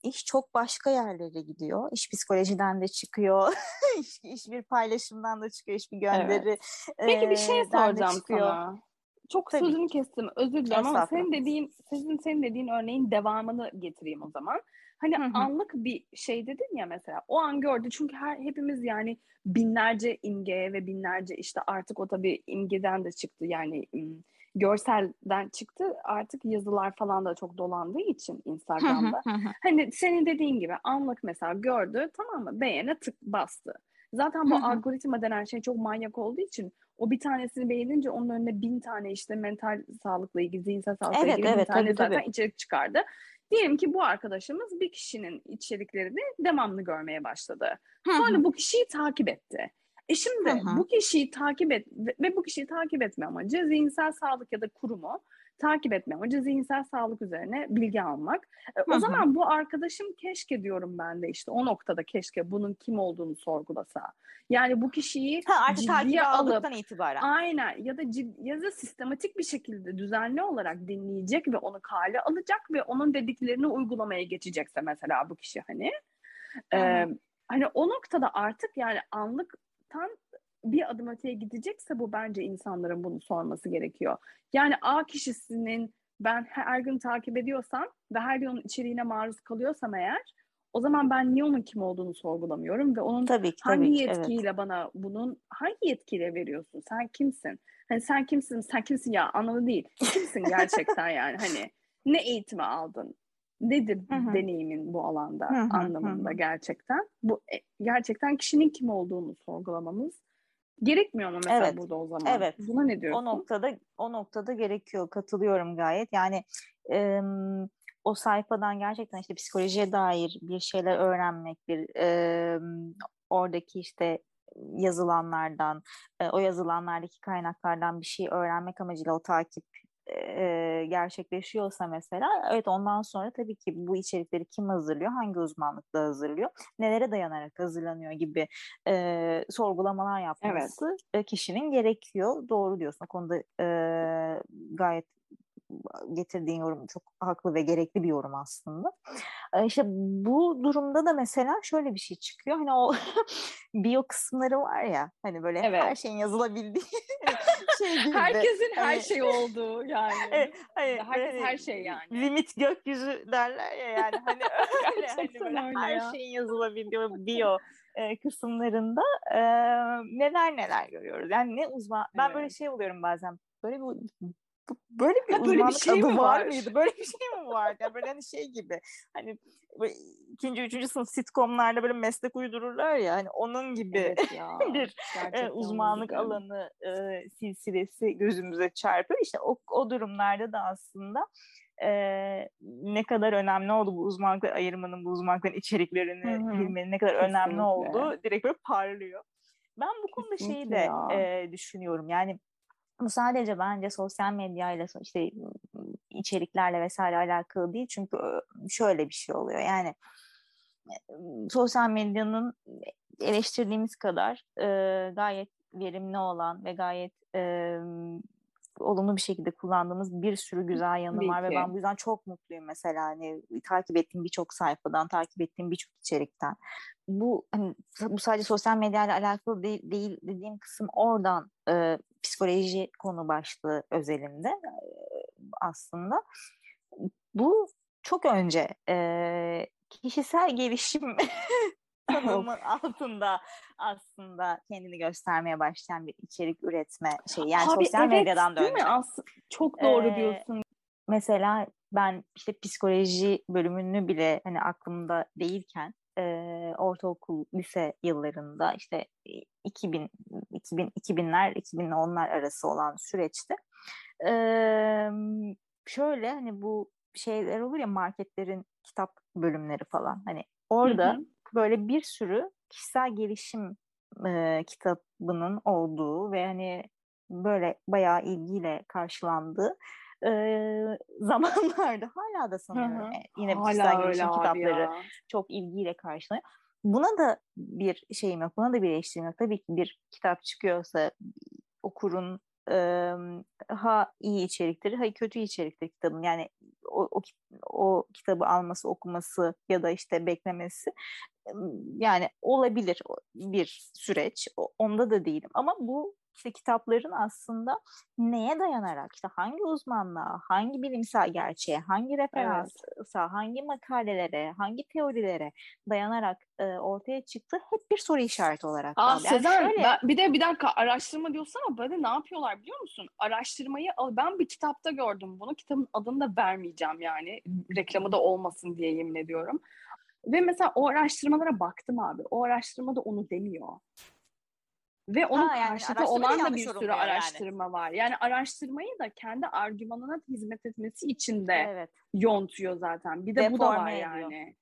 iş çok başka yerlere gidiyor. İş psikolojiden de çıkıyor. iş, iş bir paylaşımdan da çıkıyor. İş bir gönderi. Evet. Peki bir şey soracağım sana. Çok Tabii. sözünü kestim. Özür dilerim ama senin dediğin sizin senin dediğin örneğin devamını getireyim o zaman. Hani hı hı. anlık bir şey dedin ya mesela. O an gördü çünkü her hepimiz yani binlerce imge ve binlerce işte artık o tabii imgeden de çıktı yani görselden çıktı. Artık yazılar falan da çok dolandığı için Instagram'da. hani senin dediğin gibi anlık mesela gördü tamam mı? Beğene tık bastı. Zaten bu algoritma denen şey çok manyak olduğu için o bir tanesini beğenince onun önüne bin tane işte mental sağlıkla ilgili, zihinsel sağlıkla evet, ilgili evet, bin tane tabii, zaten tabii. içerik çıkardı. Diyelim ki bu arkadaşımız bir kişinin içeriklerini devamlı görmeye başladı. Sonra bu kişiyi takip etti. E şimdi Hı-hı. bu kişiyi takip et ve bu kişiyi takip etme amacı zihinsel sağlık ya da kurumu takip etme amacı zihinsel sağlık üzerine bilgi almak. E, o zaman bu arkadaşım keşke diyorum ben de işte o noktada keşke bunun kim olduğunu sorgulasa. Yani bu kişiyi ha, artık ciddiye alıp itibaren. Aynen ya da cid, ya da sistematik bir şekilde düzenli olarak dinleyecek ve onu kale alacak ve onun dediklerini uygulamaya geçecekse mesela bu kişi hani. E, hani o noktada artık yani anlıktan bir adım öteye gidecekse bu bence insanların bunu sorması gerekiyor. Yani A kişisinin ben her gün takip ediyorsam ve her gün onun içeriğine maruz kalıyorsam eğer o zaman ben niye onun kim olduğunu sorgulamıyorum ve onun tabii ki, hangi tabii ki, yetkiyle evet. bana bunun hangi yetkiyle veriyorsun? Sen kimsin? Hani sen kimsin? Sen kimsin ya anlamı değil. Kimsin gerçekten yani hani ne eğitimi aldın? Nedir Hı-hı. deneyimin bu alanda Hı-hı. anlamında Hı-hı. gerçekten? Bu e, gerçekten kişinin kim olduğunu sorgulamamız Gerekmiyor mu mesela evet. burada o zaman? Evet. Buna ne diyorsun? O noktada o noktada gerekiyor. Katılıyorum gayet. Yani e, o sayfadan gerçekten işte psikolojiye dair bir şeyler öğrenmek, bir e, oradaki işte yazılanlardan, e, o yazılanlardaki kaynaklardan bir şey öğrenmek amacıyla o takip e, gerçekleşiyorsa mesela evet ondan sonra tabii ki bu içerikleri kim hazırlıyor, hangi uzmanlıkla hazırlıyor, nelere dayanarak hazırlanıyor gibi e, sorgulamalar yapması evet. kişinin gerekiyor. Doğru diyorsun o konuda e, gayet getirdiğin yorum çok haklı ve gerekli bir yorum aslında. E, işte bu durumda da mesela şöyle bir şey çıkıyor. Hani o biyo kısımları var ya hani böyle evet. her şeyin yazılabildiği şey gibi. Herkesin her hani, şey olduğu yani. Evet, hayır, Herkes hani, her şey yani. Limit gökyüzü derler ya yani hani öyle hani böyle öyle her ya. şeyin yazılabildiği biyo e, kısımlarında e, neler neler görüyoruz. Yani ne uzman ben evet. böyle şey oluyorum bazen. Böyle bir böyle bir ha, böyle bir şey mi var? var mıydı? Böyle bir şey mi var? Yani böyle hani şey gibi hani ikinci, üçüncü sınıf sitcomlarda böyle meslek uydururlar ya hani onun gibi evet ya, bir e, uzmanlık öyle. alanı e, silsilesi gözümüze çarpıyor. İşte o, o durumlarda da aslında e, ne kadar önemli oldu bu uzmanlıkları ayırmanın, bu uzmanlıkların içeriklerini Hı-hı. bilmenin ne kadar Kesinlikle. önemli olduğu direkt böyle parlıyor. Ben bu konuda Kesinlikle şeyi de e, düşünüyorum. Yani bu sadece bence sosyal medyayla işte içeriklerle vesaire alakalı değil. Çünkü şöyle bir şey oluyor. Yani sosyal medyanın eleştirdiğimiz kadar e, gayet verimli olan ve gayet e, olumlu bir şekilde kullandığımız bir sürü güzel yanı var ve ben bu yüzden çok mutluyum mesela hani takip ettiğim birçok sayfadan, takip ettiğim birçok içerikten. Bu hani bu sadece sosyal medyayla alakalı değil, değil dediğim kısım oradan e, psikoloji konu başlığı özelinde aslında. Bu çok önce e, kişisel gelişim tanımın altında aslında kendini göstermeye başlayan bir içerik üretme şeyi. Yani Abi, sosyal evet, medyadan da önce. Aslında çok doğru ee, diyorsun. Mesela ben işte psikoloji bölümünü bile hani aklımda değilken e, ortaokul, lise yıllarında işte 2000, 2000 2000'ler, 2010'lar arası olan süreçte e, şöyle hani bu şeyler olur ya marketlerin kitap bölümleri falan. Hani orada hı. hı böyle bir sürü kişisel gelişim e, kitabının olduğu ve hani böyle bayağı ilgiyle karşılandığı e, zamanlarda hala da sanıyorum hı hı. yine hala kişisel gelişim kitapları ya. çok ilgiyle karşılanıyor. Buna da bir şeyim yok, buna da bir eleştirim yok. Tabii ki bir kitap çıkıyorsa okurun e, ha iyi içeriktir, ha kötü içeriktir kitabın. Yani o, o, o kitabı alması, okuması ya da işte beklemesi yani olabilir bir süreç. Onda da değilim. Ama bu işte kitapların aslında neye dayanarak, işte hangi uzmanlığa, hangi bilimsel gerçeğe, hangi referansa, evet. hangi makalelere, hangi teorilere dayanarak e, ortaya çıktı hep bir soru işareti olarak Aa, kaldı. Yani Sezen, şöyle... ben, bir de bir dakika araştırma diyorsun ama böyle ne yapıyorlar biliyor musun? Araştırmayı ben bir kitapta gördüm bunu. Kitabın adını da vermeyeceğim yani. Reklamı da olmasın diye yemin ediyorum. Ve mesela o araştırmalara baktım abi. O araştırmada onu demiyor. Ve onun ha, yani karşıtı olan da bir sürü araştırma yani. var. Yani araştırmayı da kendi argümanına hizmet etmesi için de evet. yontuyor zaten. Bir de Deforme bu da var ediyor. yani.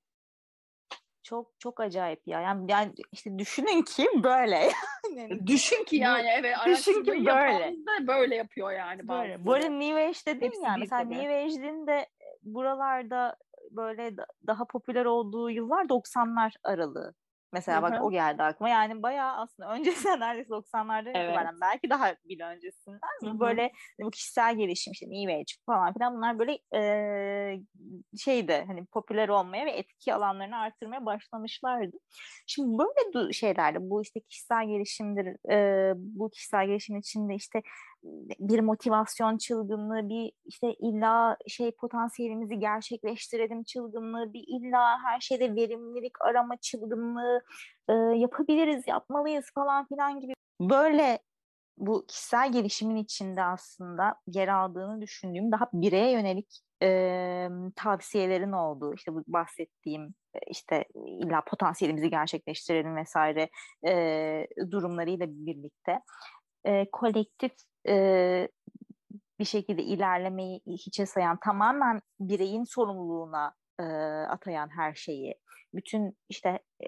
Çok çok acayip ya. Yani, yani işte düşünün ki böyle. yani, düşün ki yani evet düşün ki böyle. Da böyle yapıyor yani. Böyle. Bu arada New Age dedim ya. Mesela tabii. New Age'in de buralarda böyle daha popüler olduğu yıllar 90'lar aralığı. Mesela bak Hı-hı. o geldi aklıma. Yani bayağı aslında öncesinden neredeyse 90'lardan evet. itibaren belki daha bile öncesinden Hı-hı. böyle bu kişisel gelişim işte New Age falan filan bunlar böyle e, şeyde hani popüler olmaya ve etki alanlarını arttırmaya başlamışlardı. Şimdi böyle şeylerde bu işte kişisel gelişimdir e, bu kişisel gelişim içinde işte bir motivasyon çılgınlığı, bir işte illa şey potansiyelimizi gerçekleştirelim çılgınlığı, bir illa her şeyde verimlilik arama çılgınlığı e, yapabiliriz, yapmalıyız falan filan gibi. Böyle bu kişisel gelişimin içinde aslında yer aldığını düşündüğüm daha bireye yönelik e, tavsiyelerin olduğu işte bu bahsettiğim işte illa potansiyelimizi gerçekleştirelim vesaire e, durumlarıyla birlikte e, kolektif e, bir şekilde ilerlemeyi hiçe sayan tamamen bireyin sorumluluğuna e, atayan her şeyi bütün işte e,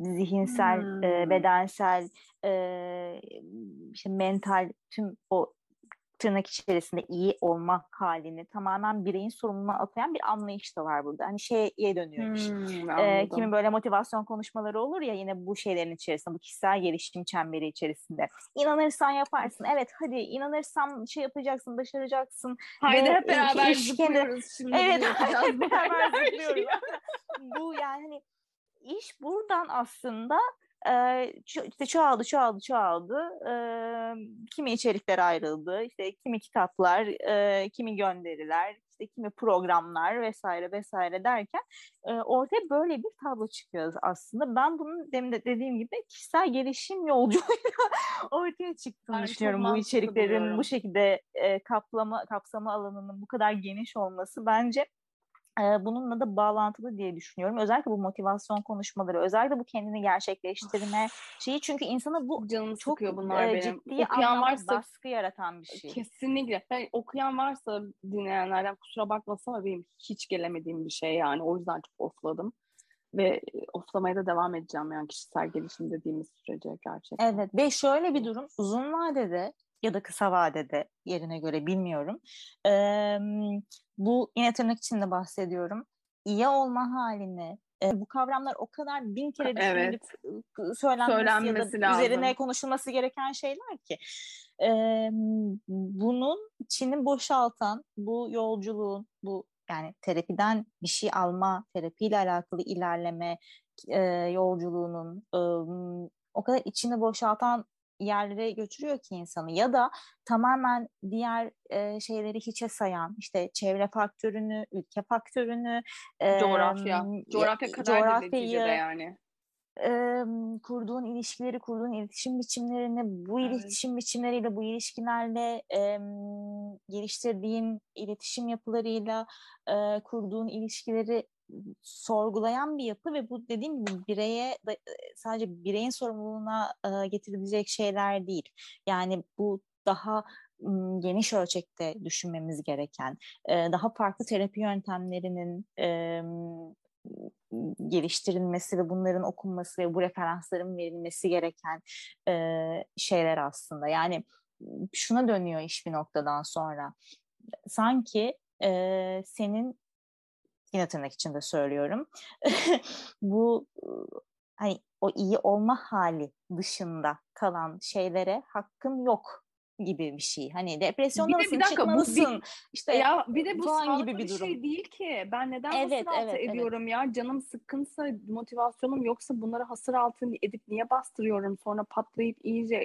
zihinsel hmm. e, bedensel e, işte mental tüm o tırnak içerisinde iyi olma halini tamamen bireyin sorumluluğuna atayan bir anlayış da var burada. Hani şeye dönüyor Hmm, ee, kimi böyle motivasyon konuşmaları olur ya yine bu şeylerin içerisinde, bu kişisel gelişim çemberi içerisinde. İnanırsan yaparsın. Evet hadi inanırsan şey yapacaksın, başaracaksın. Haydi hep beraber zıplıyoruz şimdi. Evet, hep beraber zıplıyoruz. bu yani hani iş buradan aslında işte çoğaldı, çoğaldı, çoğaldı. kimi içerikler ayrıldı, işte kimi kitaplar, kimi gönderiler, işte kimi programlar vesaire vesaire derken ortaya böyle bir tablo çıkıyor aslında. Ben bunun demin de dediğim gibi kişisel gelişim yolculuğuyla ortaya çıktığını ben düşünüyorum. Bu içeriklerin buluyorum. bu şekilde kaplama kapsama alanının bu kadar geniş olması bence bununla da bağlantılı diye düşünüyorum. Özellikle bu motivasyon konuşmaları, özellikle bu kendini gerçekleştirme şeyi çünkü insana bu canım çok bunlar e, benim. ciddi okuyan varsa baskı yaratan bir şey. Kesinlikle. Yani okuyan varsa dinleyenlerden kusura bakmasın ama benim hiç gelemediğim bir şey yani. O yüzden çok ofladım ve oflamaya da devam edeceğim yani kişisel gelişim dediğimiz sürece gerçekten. Evet ve şöyle bir durum uzun vadede ya da kısa vadede yerine göre bilmiyorum. Ee, bu yine tırnak içinde bahsediyorum. İyi olma halini, e, bu kavramlar o kadar bin kere düşünülüp evet. söylenmesi, söylenmesi ya da lazım. üzerine konuşulması gereken şeyler ki. E, bunun içini boşaltan, bu yolculuğun, bu yani terapiden bir şey alma, terapiyle alakalı ilerleme e, yolculuğunun e, o kadar içini boşaltan yerlere götürüyor ki insanı ya da tamamen diğer e, şeyleri hiçe sayan işte çevre faktörünü, ülke faktörünü, e, coğrafya, coğrafya kadar coğrafyayı, yani. E, kurduğun ilişkileri, kurduğun iletişim biçimlerini, bu evet. iletişim biçimleriyle, bu ilişkilerle e, geliştirdiğin iletişim yapılarıyla e, kurduğun ilişkileri sorgulayan bir yapı ve bu dediğim gibi bireye sadece bireyin sorumluluğuna getirilecek şeyler değil. Yani bu daha geniş ölçekte düşünmemiz gereken, daha farklı terapi yöntemlerinin geliştirilmesi ve bunların okunması ve bu referansların verilmesi gereken şeyler aslında. Yani şuna dönüyor iş bir noktadan sonra. Sanki senin yine tırnak içinde söylüyorum. bu hani o iyi olma hali dışında kalan şeylere hakkın yok gibi bir şey. Hani depresyonda bir de, bir dakika, çıkmalısın. Bu bir, işte ya bir de bu falan gibi bir durum. şey değil ki. Ben neden evet, hasır altı evet, ediyorum evet. ya? Canım sıkkınsa, motivasyonum yoksa bunları hasır altı edip niye bastırıyorum? Sonra patlayıp iyice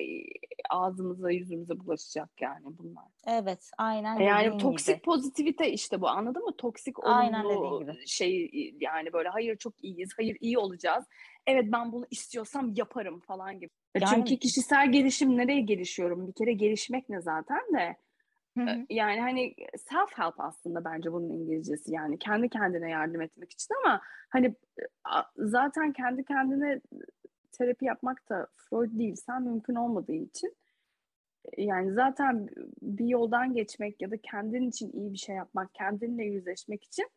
ağzımıza, yüzümüze bulaşacak yani bunlar. Evet, aynen Yani toksik gibi. pozitivite işte bu. Anladın mı? Toksik olumlu şey yani böyle hayır çok iyiyiz, hayır iyi olacağız evet ben bunu istiyorsam yaparım falan gibi. Yani, Çünkü kişisel gelişim nereye gelişiyorum? Bir kere gelişmek ne zaten de. Hı-hı. Yani hani self help aslında bence bunun İngilizcesi yani kendi kendine yardım etmek için ama hani zaten kendi kendine terapi yapmak da Freud değilsen mümkün olmadığı için yani zaten bir yoldan geçmek ya da kendin için iyi bir şey yapmak, kendinle yüzleşmek için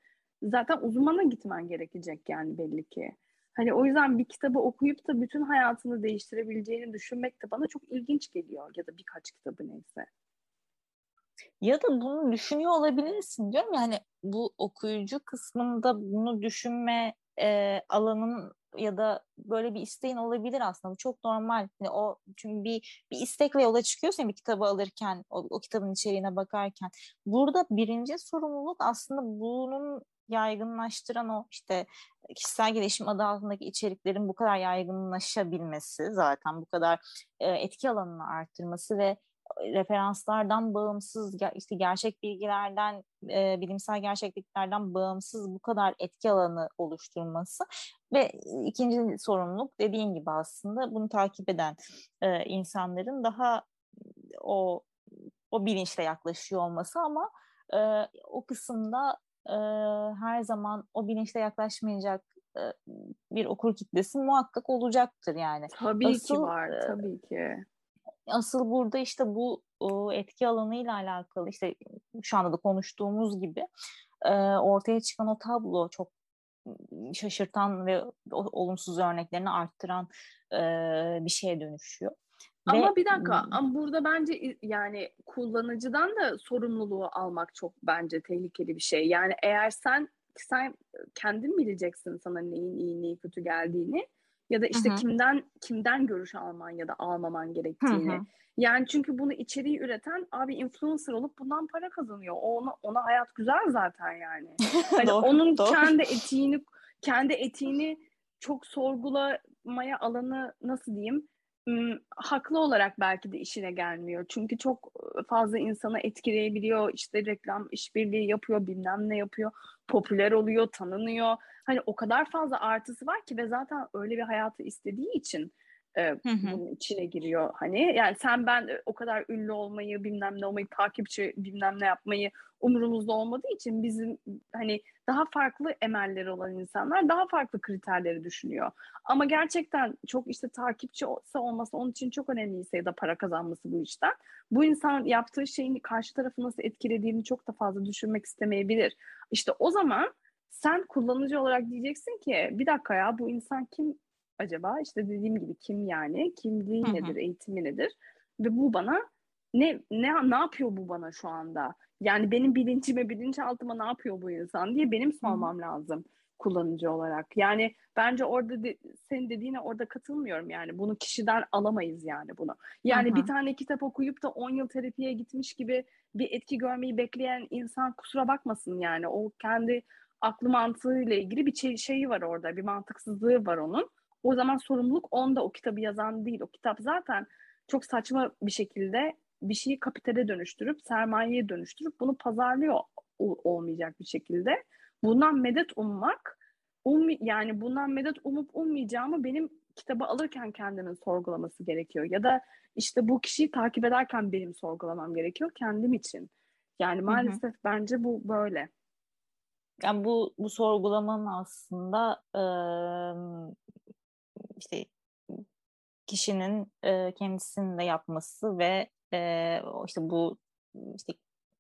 zaten uzmana gitmen gerekecek yani belli ki. Hani o yüzden bir kitabı okuyup da bütün hayatını değiştirebileceğini düşünmek de bana çok ilginç geliyor ya da birkaç kitabı neyse. Ya da bunu düşünüyor olabilirsin diyorum yani bu okuyucu kısmında bunu düşünme e, alanın ya da böyle bir isteğin olabilir aslında. Bu çok normal. Yani o çünkü bir bir istekle yola çıkıyorsun bir kitabı alırken, o, o kitabın içeriğine bakarken. Burada birinci sorumluluk aslında bunun yaygınlaştıran o işte kişisel gelişim adı altındaki içeriklerin bu kadar yaygınlaşabilmesi zaten bu kadar e, etki alanını arttırması ve referanslardan bağımsız işte gerçek bilgilerden e, bilimsel gerçekliklerden bağımsız bu kadar etki alanı oluşturması ve ikinci sorumluluk dediğin gibi aslında bunu takip eden e, insanların daha o o bilinçle yaklaşıyor olması ama e, o kısımda e, her zaman o bilinçle yaklaşmayacak e, bir okur kitlesi muhakkak olacaktır yani. Tabii asıl, ki var, tabii ki. Asıl burada işte bu o, etki alanıyla alakalı işte şu anda da konuştuğumuz gibi e, ortaya çıkan o tablo çok şaşırtan ve olumsuz örneklerini arttıran e, bir şeye dönüşüyor. Ama bir dakika ama burada bence yani kullanıcıdan da sorumluluğu almak çok bence tehlikeli bir şey. Yani eğer sen sen kendin bileceksin sana neyin iyi neyi kötü geldiğini ya da işte Hı-hı. kimden kimden görüş alman ya da almaman gerektiğini. Hı-hı. Yani çünkü bunu içeriği üreten abi influencer olup bundan para kazanıyor. O ona ona hayat güzel zaten yani. Hani doğru, onun doğru. kendi etiğini kendi etiğini çok sorgulamaya alanı nasıl diyeyim? Haklı olarak belki de işine gelmiyor. Çünkü çok fazla insana etkileyebiliyor. İşte reklam işbirliği yapıyor, bilmem ne yapıyor. Popüler oluyor, tanınıyor. Hani o kadar fazla artısı var ki ve zaten öyle bir hayatı istediği için e, bunun içine giriyor. Hani yani sen ben o kadar ünlü olmayı, bilmem ne olmayı, takipçi bilmem ne yapmayı umurumuzda olmadığı için bizim hani daha farklı emelleri olan insanlar daha farklı kriterleri düşünüyor. Ama gerçekten çok işte takipçi olsa olması onun için çok önemliyse ya da para kazanması bu işten. Bu insan yaptığı şeyin karşı tarafı nasıl etkilediğini çok da fazla düşünmek istemeyebilir. İşte o zaman sen kullanıcı olarak diyeceksin ki bir dakika ya bu insan kim acaba? İşte dediğim gibi kim yani? Kimliği Hı-hı. nedir? Eğitimi nedir? Ve bu bana ne ne ne yapıyor bu bana şu anda? Yani benim bilincime, bilinçaltıma ne yapıyor bu insan diye benim sormam lazım kullanıcı olarak. Yani bence orada de, senin dediğine orada katılmıyorum yani. Bunu kişiden alamayız yani bunu. Yani Aha. bir tane kitap okuyup da 10 yıl terapiye gitmiş gibi bir etki görmeyi bekleyen insan kusura bakmasın yani. O kendi aklı mantığıyla ilgili bir şeyi var orada. Bir mantıksızlığı var onun. O zaman sorumluluk onda o kitabı yazan değil. O kitap zaten çok saçma bir şekilde bir şeyi kapitale dönüştürüp sermayeye dönüştürüp bunu pazarlıyor olmayacak bir şekilde. Bundan medet ummak um, yani bundan medet umup ummayacağımı benim kitabı alırken kendimin sorgulaması gerekiyor. Ya da işte bu kişiyi takip ederken benim sorgulamam gerekiyor kendim için. Yani maalesef hı hı. bence bu böyle. Yani bu bu sorgulamanın aslında e, işte kişinin e, kendisinin de yapması ve e, işte bu işte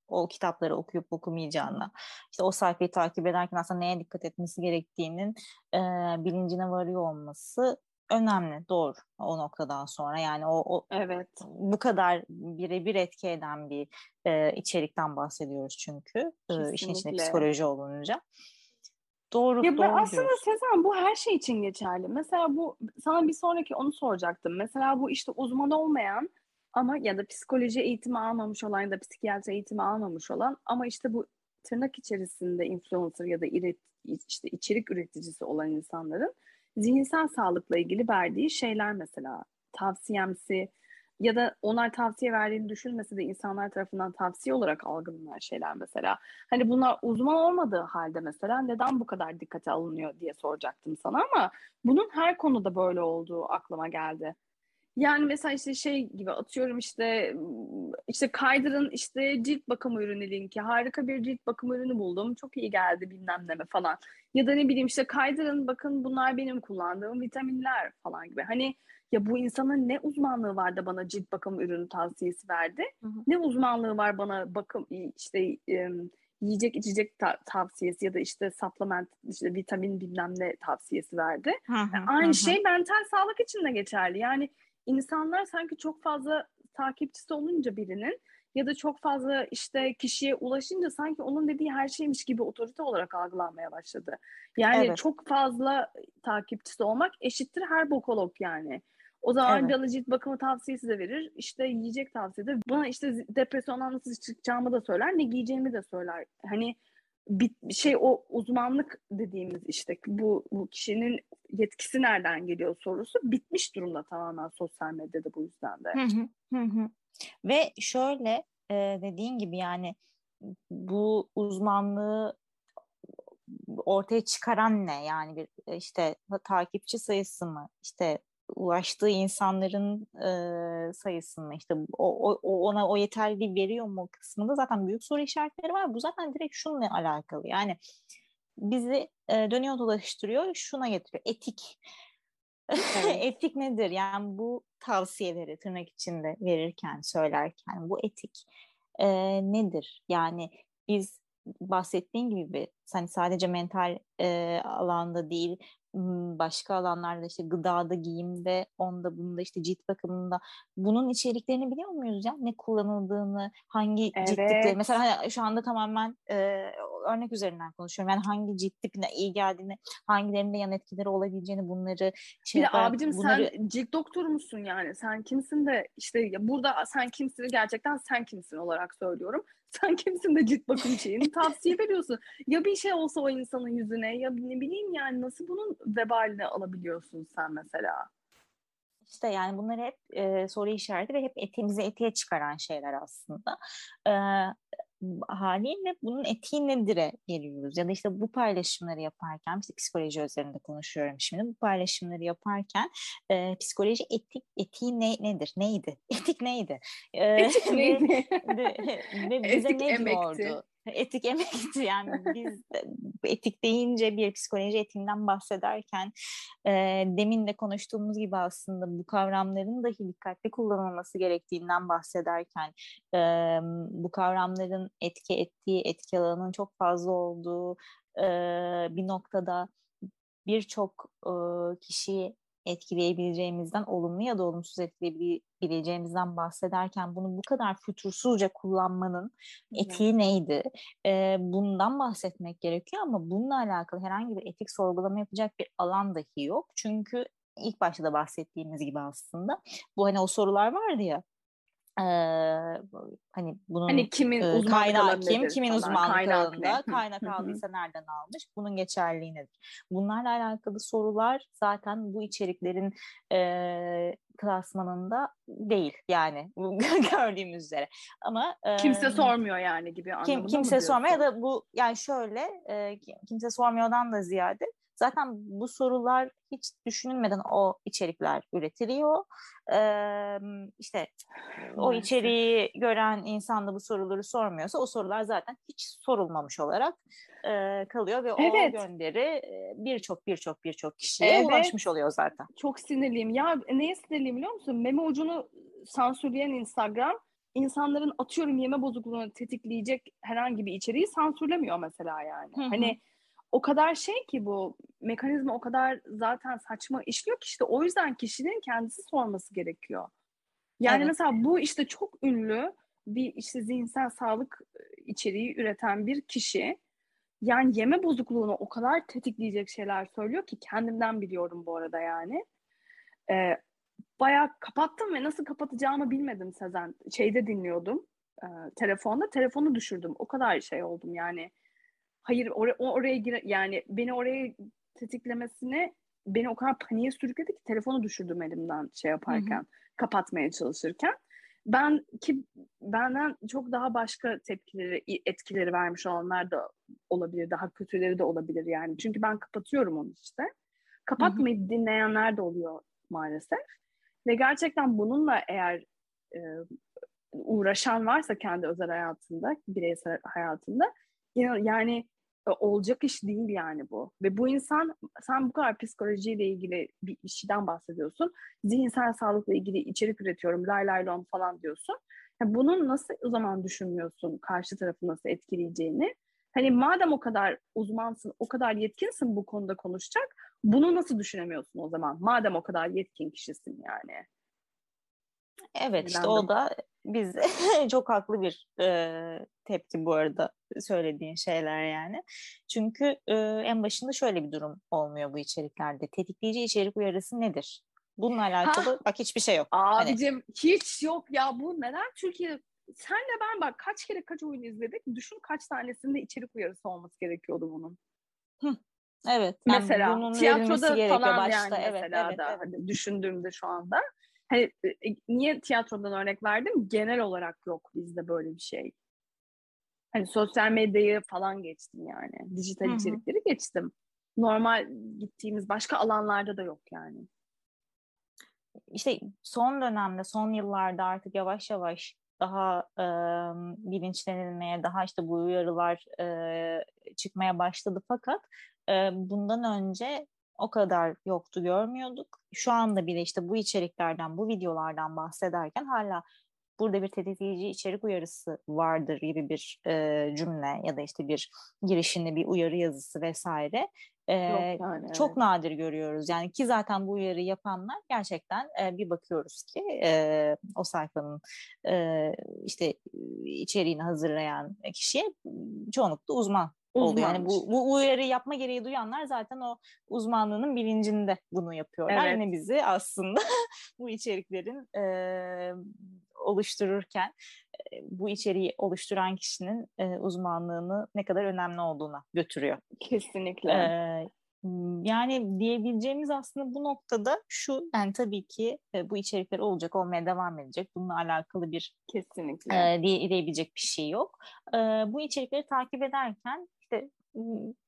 o kitapları okuyup okumayacağına, işte o sayfayı takip ederken aslında neye dikkat etmesi gerektiğinin e, bilincine varıyor olması önemli, doğru o noktadan sonra. Yani o, o evet. bu kadar birebir etki eden bir e, içerikten bahsediyoruz çünkü e, işin içinde psikoloji olunca. Doğru, ya doğru aslında diyorsun. Sezen bu her şey için geçerli. Mesela bu sana bir sonraki onu soracaktım. Mesela bu işte uzman olmayan ama ya da psikoloji eğitimi almamış olan ya da psikiyatri eğitimi almamış olan ama işte bu tırnak içerisinde influencer ya da iret, işte içerik üreticisi olan insanların zihinsel sağlıkla ilgili verdiği şeyler mesela tavsiyemsi ya da onlar tavsiye verdiğini düşünmese de insanlar tarafından tavsiye olarak algılanan şeyler mesela. Hani bunlar uzman olmadığı halde mesela neden bu kadar dikkate alınıyor diye soracaktım sana ama bunun her konuda böyle olduğu aklıma geldi. Yani mesela işte şey gibi atıyorum işte işte Kaydır'ın işte cilt bakım ürünü linki. Harika bir cilt bakım ürünü buldum. Çok iyi geldi bilmem ne falan. Ya da ne bileyim işte Kaydır'ın bakın bunlar benim kullandığım vitaminler falan gibi. Hani ya bu insanın ne uzmanlığı var da bana cilt bakım ürünü tavsiyesi verdi? Hı hı. Ne uzmanlığı var bana bakım işte yiyecek içecek ta- tavsiyesi ya da işte supplement işte vitamin bilmem ne tavsiyesi verdi. Hı hı, Aynı hı. şey mental sağlık için de geçerli. Yani insanlar sanki çok fazla takipçisi olunca birinin ya da çok fazla işte kişiye ulaşınca sanki onun dediği her şeymiş gibi otorite olarak algılanmaya başladı. Yani evet. çok fazla takipçisi olmak eşittir her bokolog yani. O zaman evet. bana cilt bakımı tavsiyesi de verir. İşte yiyecek tavsiyesi de. Bana işte depresyondan nasıl çıkacağımı da söyler. Ne giyeceğimi de söyler. Hani bir şey o uzmanlık dediğimiz işte bu, bu kişinin yetkisi nereden geliyor sorusu bitmiş durumda tamamen sosyal medyada bu yüzden de. Hı hı, hı. Ve şöyle e, dediğin gibi yani bu uzmanlığı ortaya çıkaran ne yani bir işte takipçi sayısı mı işte ulaştığı insanların e, sayısını işte o, o, ona o yeterliliği veriyor mu kısmında zaten büyük soru işaretleri var. Bu zaten direkt şununla alakalı. Yani bizi e, dönüyor dolaştırıyor, şuna getiriyor. Etik. Evet. etik nedir? Yani bu tavsiyeleri tırnak içinde verirken, söylerken bu etik e, nedir? Yani biz bahsettiğin gibi hani sadece mental e, alanda değil başka alanlarda işte gıdada, giyimde, onda bunda işte cilt bakımında bunun içeriklerini biliyor muyuz ya? Ne kullanıldığını, hangi evet. ciltlikleri mesela hani şu anda tamamen e, örnek üzerinden konuşuyorum. Yani hangi cilt tipine iyi geldiğini, hangilerinde yan etkileri olabileceğini bunları şey Bir de yaparak, abicim bunları... sen cilt doktoru musun yani? Sen kimsin de işte burada sen kimsin gerçekten sen kimsin olarak söylüyorum. Sen kimsin de cilt bakım şeyini tavsiye veriyorsun. Ya bir şey olsa o insanın yüzüne ya ne bileyim yani nasıl bunun vebalini alabiliyorsun sen mesela? İşte yani bunlar hep e, soru işareti ve hep etimize etiğe çıkaran şeyler aslında. E, haliyle bunun etiği nedir'e geliyoruz. Ya da işte bu paylaşımları yaparken, işte psikoloji üzerinde konuşuyorum şimdi. Bu paylaşımları yaparken e, psikoloji etik etiği ne, nedir? Neydi? Etik neydi? E, etik neydi? ve, ve bize etik ne emekti. diyordu? Etik emekti yani biz etik deyince bir psikoloji etiğinden bahsederken e, demin de konuştuğumuz gibi aslında bu kavramların dahi dikkatli kullanılması gerektiğinden bahsederken e, bu kavramların etki ettiği etki alanının çok fazla olduğu e, bir noktada birçok e, kişiyi etkileyebileceğimizden, olumlu ya da olumsuz etkileyebileceğimizden bahsederken bunu bu kadar fütursuzca kullanmanın etiği neydi? Ee, bundan bahsetmek gerekiyor ama bununla alakalı herhangi bir etik sorgulama yapacak bir alan dahi yok. Çünkü ilk başta da bahsettiğimiz gibi aslında bu hani o sorular vardı ya e, hani bunun hani kimin e, kaynağı kim, kimin uzmanlık kaynak alanında, ne? kaynak aldıysa nereden almış, bunun geçerliği nedir? Bunlarla alakalı sorular zaten bu içeriklerin e, klasmanında değil yani gördüğümüz üzere. Ama e, kimse sormuyor yani gibi kim, kimse sormuyor ya da bu yani şöyle e, kimse sormuyordan da ziyade Zaten bu sorular hiç düşünülmeden o içerikler üretiliyor. Ee, işte o içeriği gören insan da bu soruları sormuyorsa o sorular zaten hiç sorulmamış olarak e, kalıyor ve evet. o gönderi birçok birçok birçok kişiye evet. ulaşmış oluyor zaten. Çok sinirliyim. Ya neye sinirliyim biliyor musun? Meme ucunu sansürleyen Instagram insanların atıyorum yeme bozukluğunu tetikleyecek herhangi bir içeriği sansürlemiyor mesela yani. Hı-hı. Hani o kadar şey ki bu mekanizma o kadar zaten saçma işliyor ki işte o yüzden kişinin kendisi sorması gerekiyor. Yani evet. mesela bu işte çok ünlü bir işte zihinsel sağlık içeriği üreten bir kişi yani yeme bozukluğunu o kadar tetikleyecek şeyler söylüyor ki kendimden biliyorum bu arada yani. Ee, bayağı kapattım ve nasıl kapatacağımı bilmedim Sezen. Şeyde dinliyordum e, telefonda. Telefonu düşürdüm. O kadar şey oldum yani hayır or oraya gir yani beni oraya tetiklemesine beni o kadar paniğe sürükledi ki telefonu düşürdüm elimden şey yaparken, hı hı. kapatmaya çalışırken. Ben ki benden çok daha başka tepkileri, etkileri vermiş olanlar da olabilir, daha kötüleri de olabilir yani. Çünkü ben kapatıyorum onu işte. Kapatmayıp hı hı. dinleyenler de oluyor maalesef. Ve gerçekten bununla eğer e, uğraşan varsa kendi özel hayatında, bireysel hayatında yani olacak iş değil yani bu. Ve bu insan sen bu kadar psikolojiyle ilgili bir işten bahsediyorsun. Zihinsel sağlıkla ilgili içerik üretiyorum. Lay lay lom falan diyorsun. Yani bunun nasıl o zaman düşünmüyorsun karşı tarafı nasıl etkileyeceğini? Hani madem o kadar uzmansın, o kadar yetkinsin bu konuda konuşacak, bunu nasıl düşünemiyorsun o zaman? Madem o kadar yetkin kişisin yani. Evet işte o da biz çok haklı bir e, tepki bu arada söylediğin şeyler yani. Çünkü e, en başında şöyle bir durum olmuyor bu içeriklerde. Tetikleyici içerik uyarısı nedir? Bununla alakalı ha, bak hiçbir şey yok. Hani abicim hani... hiç yok ya bu neden Türkiye senle ben bak kaç kere kaç oyun izledik düşün kaç tanesinde içerik uyarısı olması gerekiyordu bunun. Hı. Evet. Yani mesela tiyatroda falan başta. yani evet, mesela evet, da evet. Hani düşündüğümde şu anda. Hani e, niye tiyatrodan örnek verdim? Genel olarak yok bizde böyle bir şey. Hani sosyal medyayı falan geçtim yani. Dijital Hı-hı. içerikleri geçtim. Normal gittiğimiz başka alanlarda da yok yani. İşte son dönemde, son yıllarda artık yavaş yavaş daha e, bilinçlenilmeye, daha işte bu uyarılar e, çıkmaya başladı fakat e, bundan önce o kadar yoktu görmüyorduk. Şu anda bile işte bu içeriklerden, bu videolardan bahsederken hala burada bir tetikleyici içerik uyarısı vardır gibi bir e, cümle ya da işte bir girişinde bir uyarı yazısı vesaire E, yani, çok evet. nadir görüyoruz. Yani ki zaten bu uyarı yapanlar gerçekten e, bir bakıyoruz ki e, o sayfanın e, işte içeriğini hazırlayan kişiye çoğunlukla uzman oluyor. Yani bu, bu uyarı yapma gereği duyanlar zaten o uzmanlığının bilincinde bunu yapıyorlar. Evet. Yani bizi aslında bu içeriklerin e, oluştururken e, bu içeriği oluşturan kişinin e, uzmanlığını ne kadar önemli olduğuna götürüyor. Kesinlikle. E, yani diyebileceğimiz aslında bu noktada şu yani tabii ki bu içerikler olacak olmaya devam edecek. Bununla alakalı bir kesinlikle e, diye, diyebilecek bir şey yok. E, bu içerikleri takip ederken işte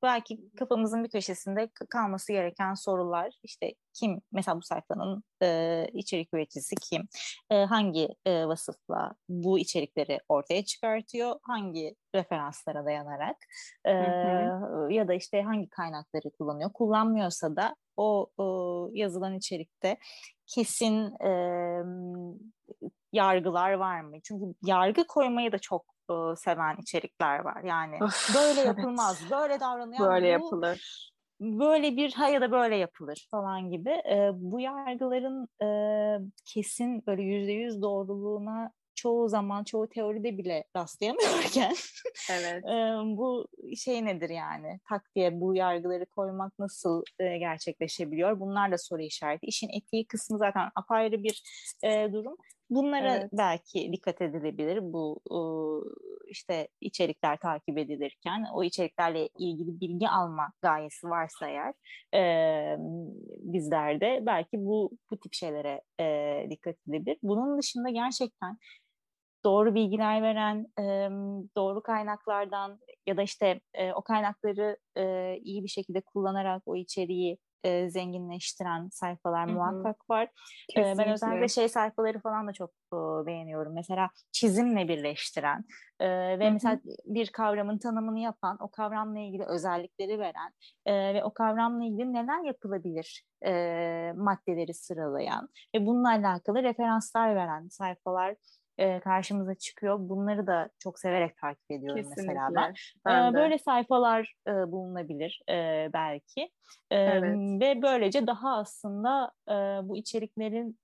belki kafamızın bir köşesinde kalması gereken sorular işte kim mesela bu sayfanın e, içerik üreticisi kim? E, hangi e, vasıfla bu içerikleri ortaya çıkartıyor? Hangi referanslara dayanarak? E, hı. Hı. ya da işte hangi kaynakları kullanıyor? Kullanmıyorsa da o, o yazılan içerikte kesin e, yargılar var mı? Çünkü yargı koymayı da çok e, seven içerikler var. Yani of, böyle yapılmaz, evet. böyle davranıyor. Böyle bu, yapılır. Böyle bir ha ya da böyle yapılır falan gibi. E, bu yargıların e, kesin böyle yüzde yüz doğruluğuna çoğu zaman çoğu teoride bile rastlayamıyorken evet. e, bu şey nedir yani tak diye bu yargıları koymak nasıl e, gerçekleşebiliyor bunlar da soru işareti işin etiği kısmı zaten apayrı bir e, durum Bunlara evet. belki dikkat edilebilir bu işte içerikler takip edilirken o içeriklerle ilgili bilgi alma gayesi varsa eğer e, bizlerde belki bu bu tip şeylere e, dikkat edilebilir. Bunun dışında gerçekten doğru bilgiler veren, e, doğru kaynaklardan ya da işte e, o kaynakları e, iyi bir şekilde kullanarak o içeriği e, zenginleştiren sayfalar Hı-hı. muhakkak var. E, ben özellikle şey sayfaları falan da çok e, beğeniyorum. Mesela çizimle birleştiren e, ve Hı-hı. mesela bir kavramın tanımını yapan, o kavramla ilgili özellikleri veren e, ve o kavramla ilgili neler yapılabilir e, maddeleri sıralayan ve bununla alakalı referanslar veren sayfalar e, karşımıza çıkıyor. Bunları da çok severek takip ediyorum Kesinlikle. mesela ben. ben e, böyle sayfalar e, bulunabilir e, belki. E, evet. Ve böylece daha aslında e, bu içeriklerin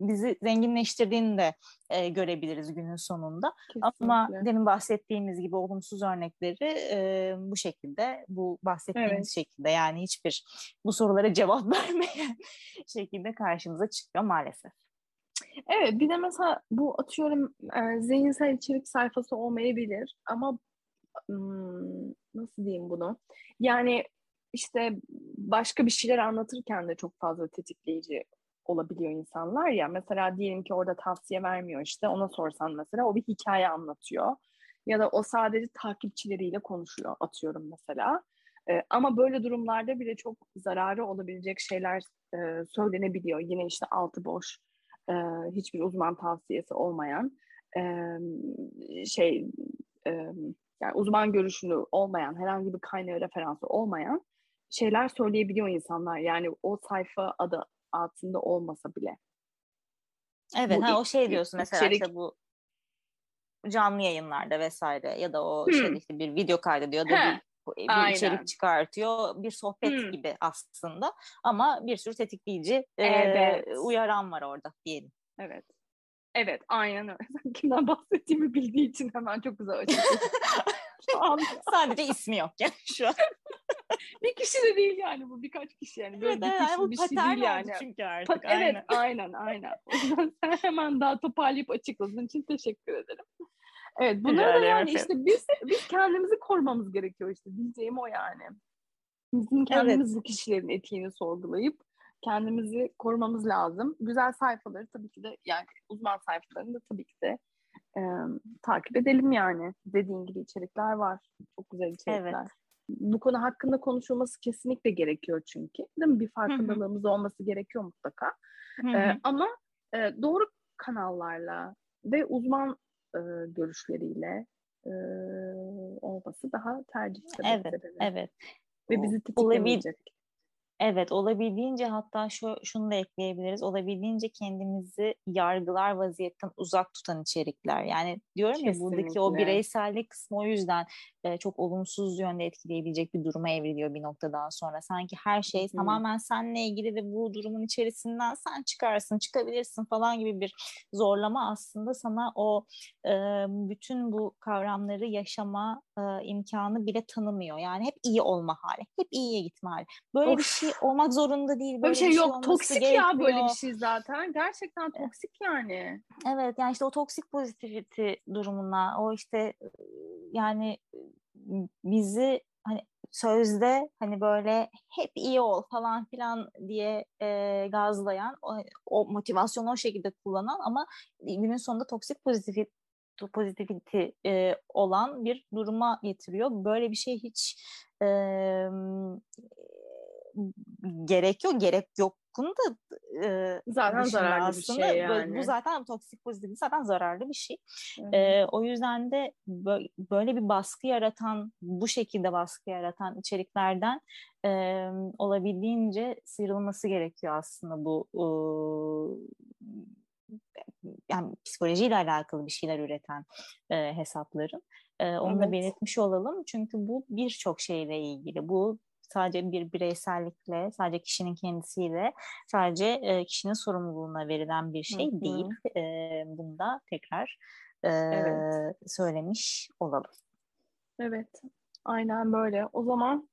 bizi zenginleştirdiğini de e, görebiliriz günün sonunda. Kesinlikle. Ama demin bahsettiğimiz gibi olumsuz örnekleri e, bu şekilde, bu bahsettiğimiz evet. şekilde yani hiçbir bu sorulara cevap vermeyen şekilde karşımıza çıkıyor maalesef. Evet bir de mesela bu atıyorum e, zihinsel içerik sayfası olmayabilir ama hmm, nasıl diyeyim bunu? Yani işte başka bir şeyler anlatırken de çok fazla tetikleyici olabiliyor insanlar ya. Mesela diyelim ki orada tavsiye vermiyor işte ona sorsan mesela o bir hikaye anlatıyor. Ya da o sadece takipçileriyle konuşuyor atıyorum mesela. Ee, ama böyle durumlarda bile çok zararı olabilecek şeyler e, söylenebiliyor. Yine işte altı boş e, hiçbir uzman tavsiyesi olmayan e, şey e, yani uzman görüşünü olmayan herhangi bir kaynağı referansı olmayan şeyler söyleyebiliyor insanlar. Yani o sayfa adı altında olmasa bile. Evet, bu ha, o şey diyorsun mesela içerik... işte bu canlı yayınlarda vesaire ya da o hmm. işte, işte bir video kaydediyor da bir bir Aynen. içerik çıkartıyor. Bir sohbet hmm. gibi aslında ama bir sürü tetikleyici evet. e, uyaran var orada diyelim. Evet. Evet, aynen öyle. Kimden bahsettiğimi bildiği için hemen çok güzel açıkladım. Sadece ismi yok yani şu an. bir kişi de değil yani bu birkaç kişi yani. Böyle evet, bir kişi yani, bir şey değil yani. Çünkü artık. Pa- evet aynen aynen. O yüzden sen hemen daha toparlayıp açıkladığın için teşekkür ederim. Evet bunları da yani işte biz biz kendimizi korumamız gerekiyor işte diyeceğim o yani. Bizim kendimiz evet. bu kişilerin etiğini sorgulayıp kendimizi korumamız lazım. Güzel sayfaları tabii ki de yani uzman sayfalarını da tabii ki de e, takip edelim yani. Dediğin gibi içerikler var. Çok güzel içerikler. Evet. Bu konu hakkında konuşulması kesinlikle gerekiyor çünkü. Değil mi? Bir farkındalığımız Hı-hı. olması gerekiyor mutlaka. E, ama e, doğru kanallarla ve uzman e, görüşleriyle e, olması daha tercih Evet, evet. Ve bizi tetiklemeyecek. Evet olabildiğince hatta şu şunu da ekleyebiliriz. Olabildiğince kendimizi yargılar vaziyetten uzak tutan içerikler. Yani diyorum Kesinlikle. ya buradaki o bireysellik kısmı o yüzden e, çok olumsuz yönde etkileyebilecek bir duruma evriliyor bir noktadan sonra. Sanki her şey Hı. tamamen seninle ilgili ve bu durumun içerisinden sen çıkarsın, çıkabilirsin falan gibi bir zorlama aslında sana o e, bütün bu kavramları yaşama e, imkanı bile tanımıyor. Yani hep iyi olma hali, hep iyiye gitme hali. Böyle of. bir şey olmak zorunda değil. Böyle bir şey, bir şey yok. Toksik gerekmiyor. ya böyle bir şey zaten. Gerçekten toksik yani. Evet yani işte o toksik pozitivity durumuna, o işte yani bizi hani sözde hani böyle hep iyi ol falan filan diye e, gazlayan o, o motivasyonu o şekilde kullanan ama günün sonunda toksik pozitivity pozitivity e, olan bir duruma getiriyor. Böyle bir şey hiç e, gerek yok. Gerek yokun da e, zaten zararlı bir şey yani. Bu zaten toksik pozitif zaten zararlı bir şey. E, o yüzden de böyle bir baskı yaratan, bu şekilde baskı yaratan içeriklerden e, olabildiğince sıyrılması gerekiyor aslında bu e, yani psikolojiyle alakalı bir şeyler üreten e, hesapların. E, onu evet. da belirtmiş olalım. Çünkü bu birçok şeyle ilgili. Bu sadece bir bireysellikle, sadece kişinin kendisiyle, sadece e, kişinin sorumluluğuna verilen bir şey Hı-hı. değil. E, bunu da tekrar e, evet. söylemiş olalım. Evet, aynen böyle. O zaman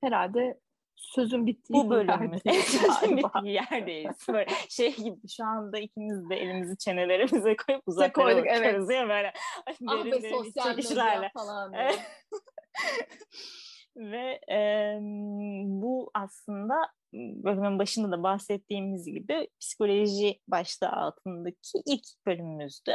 herhalde sözün bittiği Bu bölümümüz. sözün bittiği yerdeyiz. Böyle şey gibi şu anda ikimiz de elimizi çenelerimize koyup uzaklara koyduk, bakıyoruz evet. ya böyle. Ah be sosyal medya falan. Ve e, bu aslında bölümün başında da bahsettiğimiz gibi psikoloji başlığı altındaki ilk bölümümüzdü.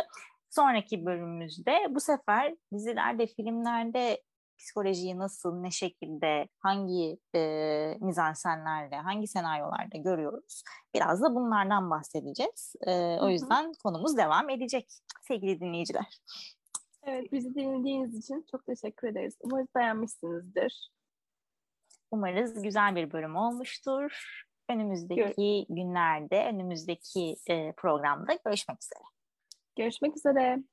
Sonraki bölümümüzde bu sefer dizilerde, filmlerde psikolojiyi nasıl, ne şekilde, hangi e, mizansenlerle, hangi senaryolarda görüyoruz? Biraz da bunlardan bahsedeceğiz. E, o yüzden konumuz devam edecek sevgili dinleyiciler. Evet, bizi dinlediğiniz için çok teşekkür ederiz. Umarız beğenmişsinizdir. Umarız güzel bir bölüm olmuştur. Önümüzdeki Gör- günlerde, önümüzdeki e, programda görüşmek üzere. Görüşmek üzere.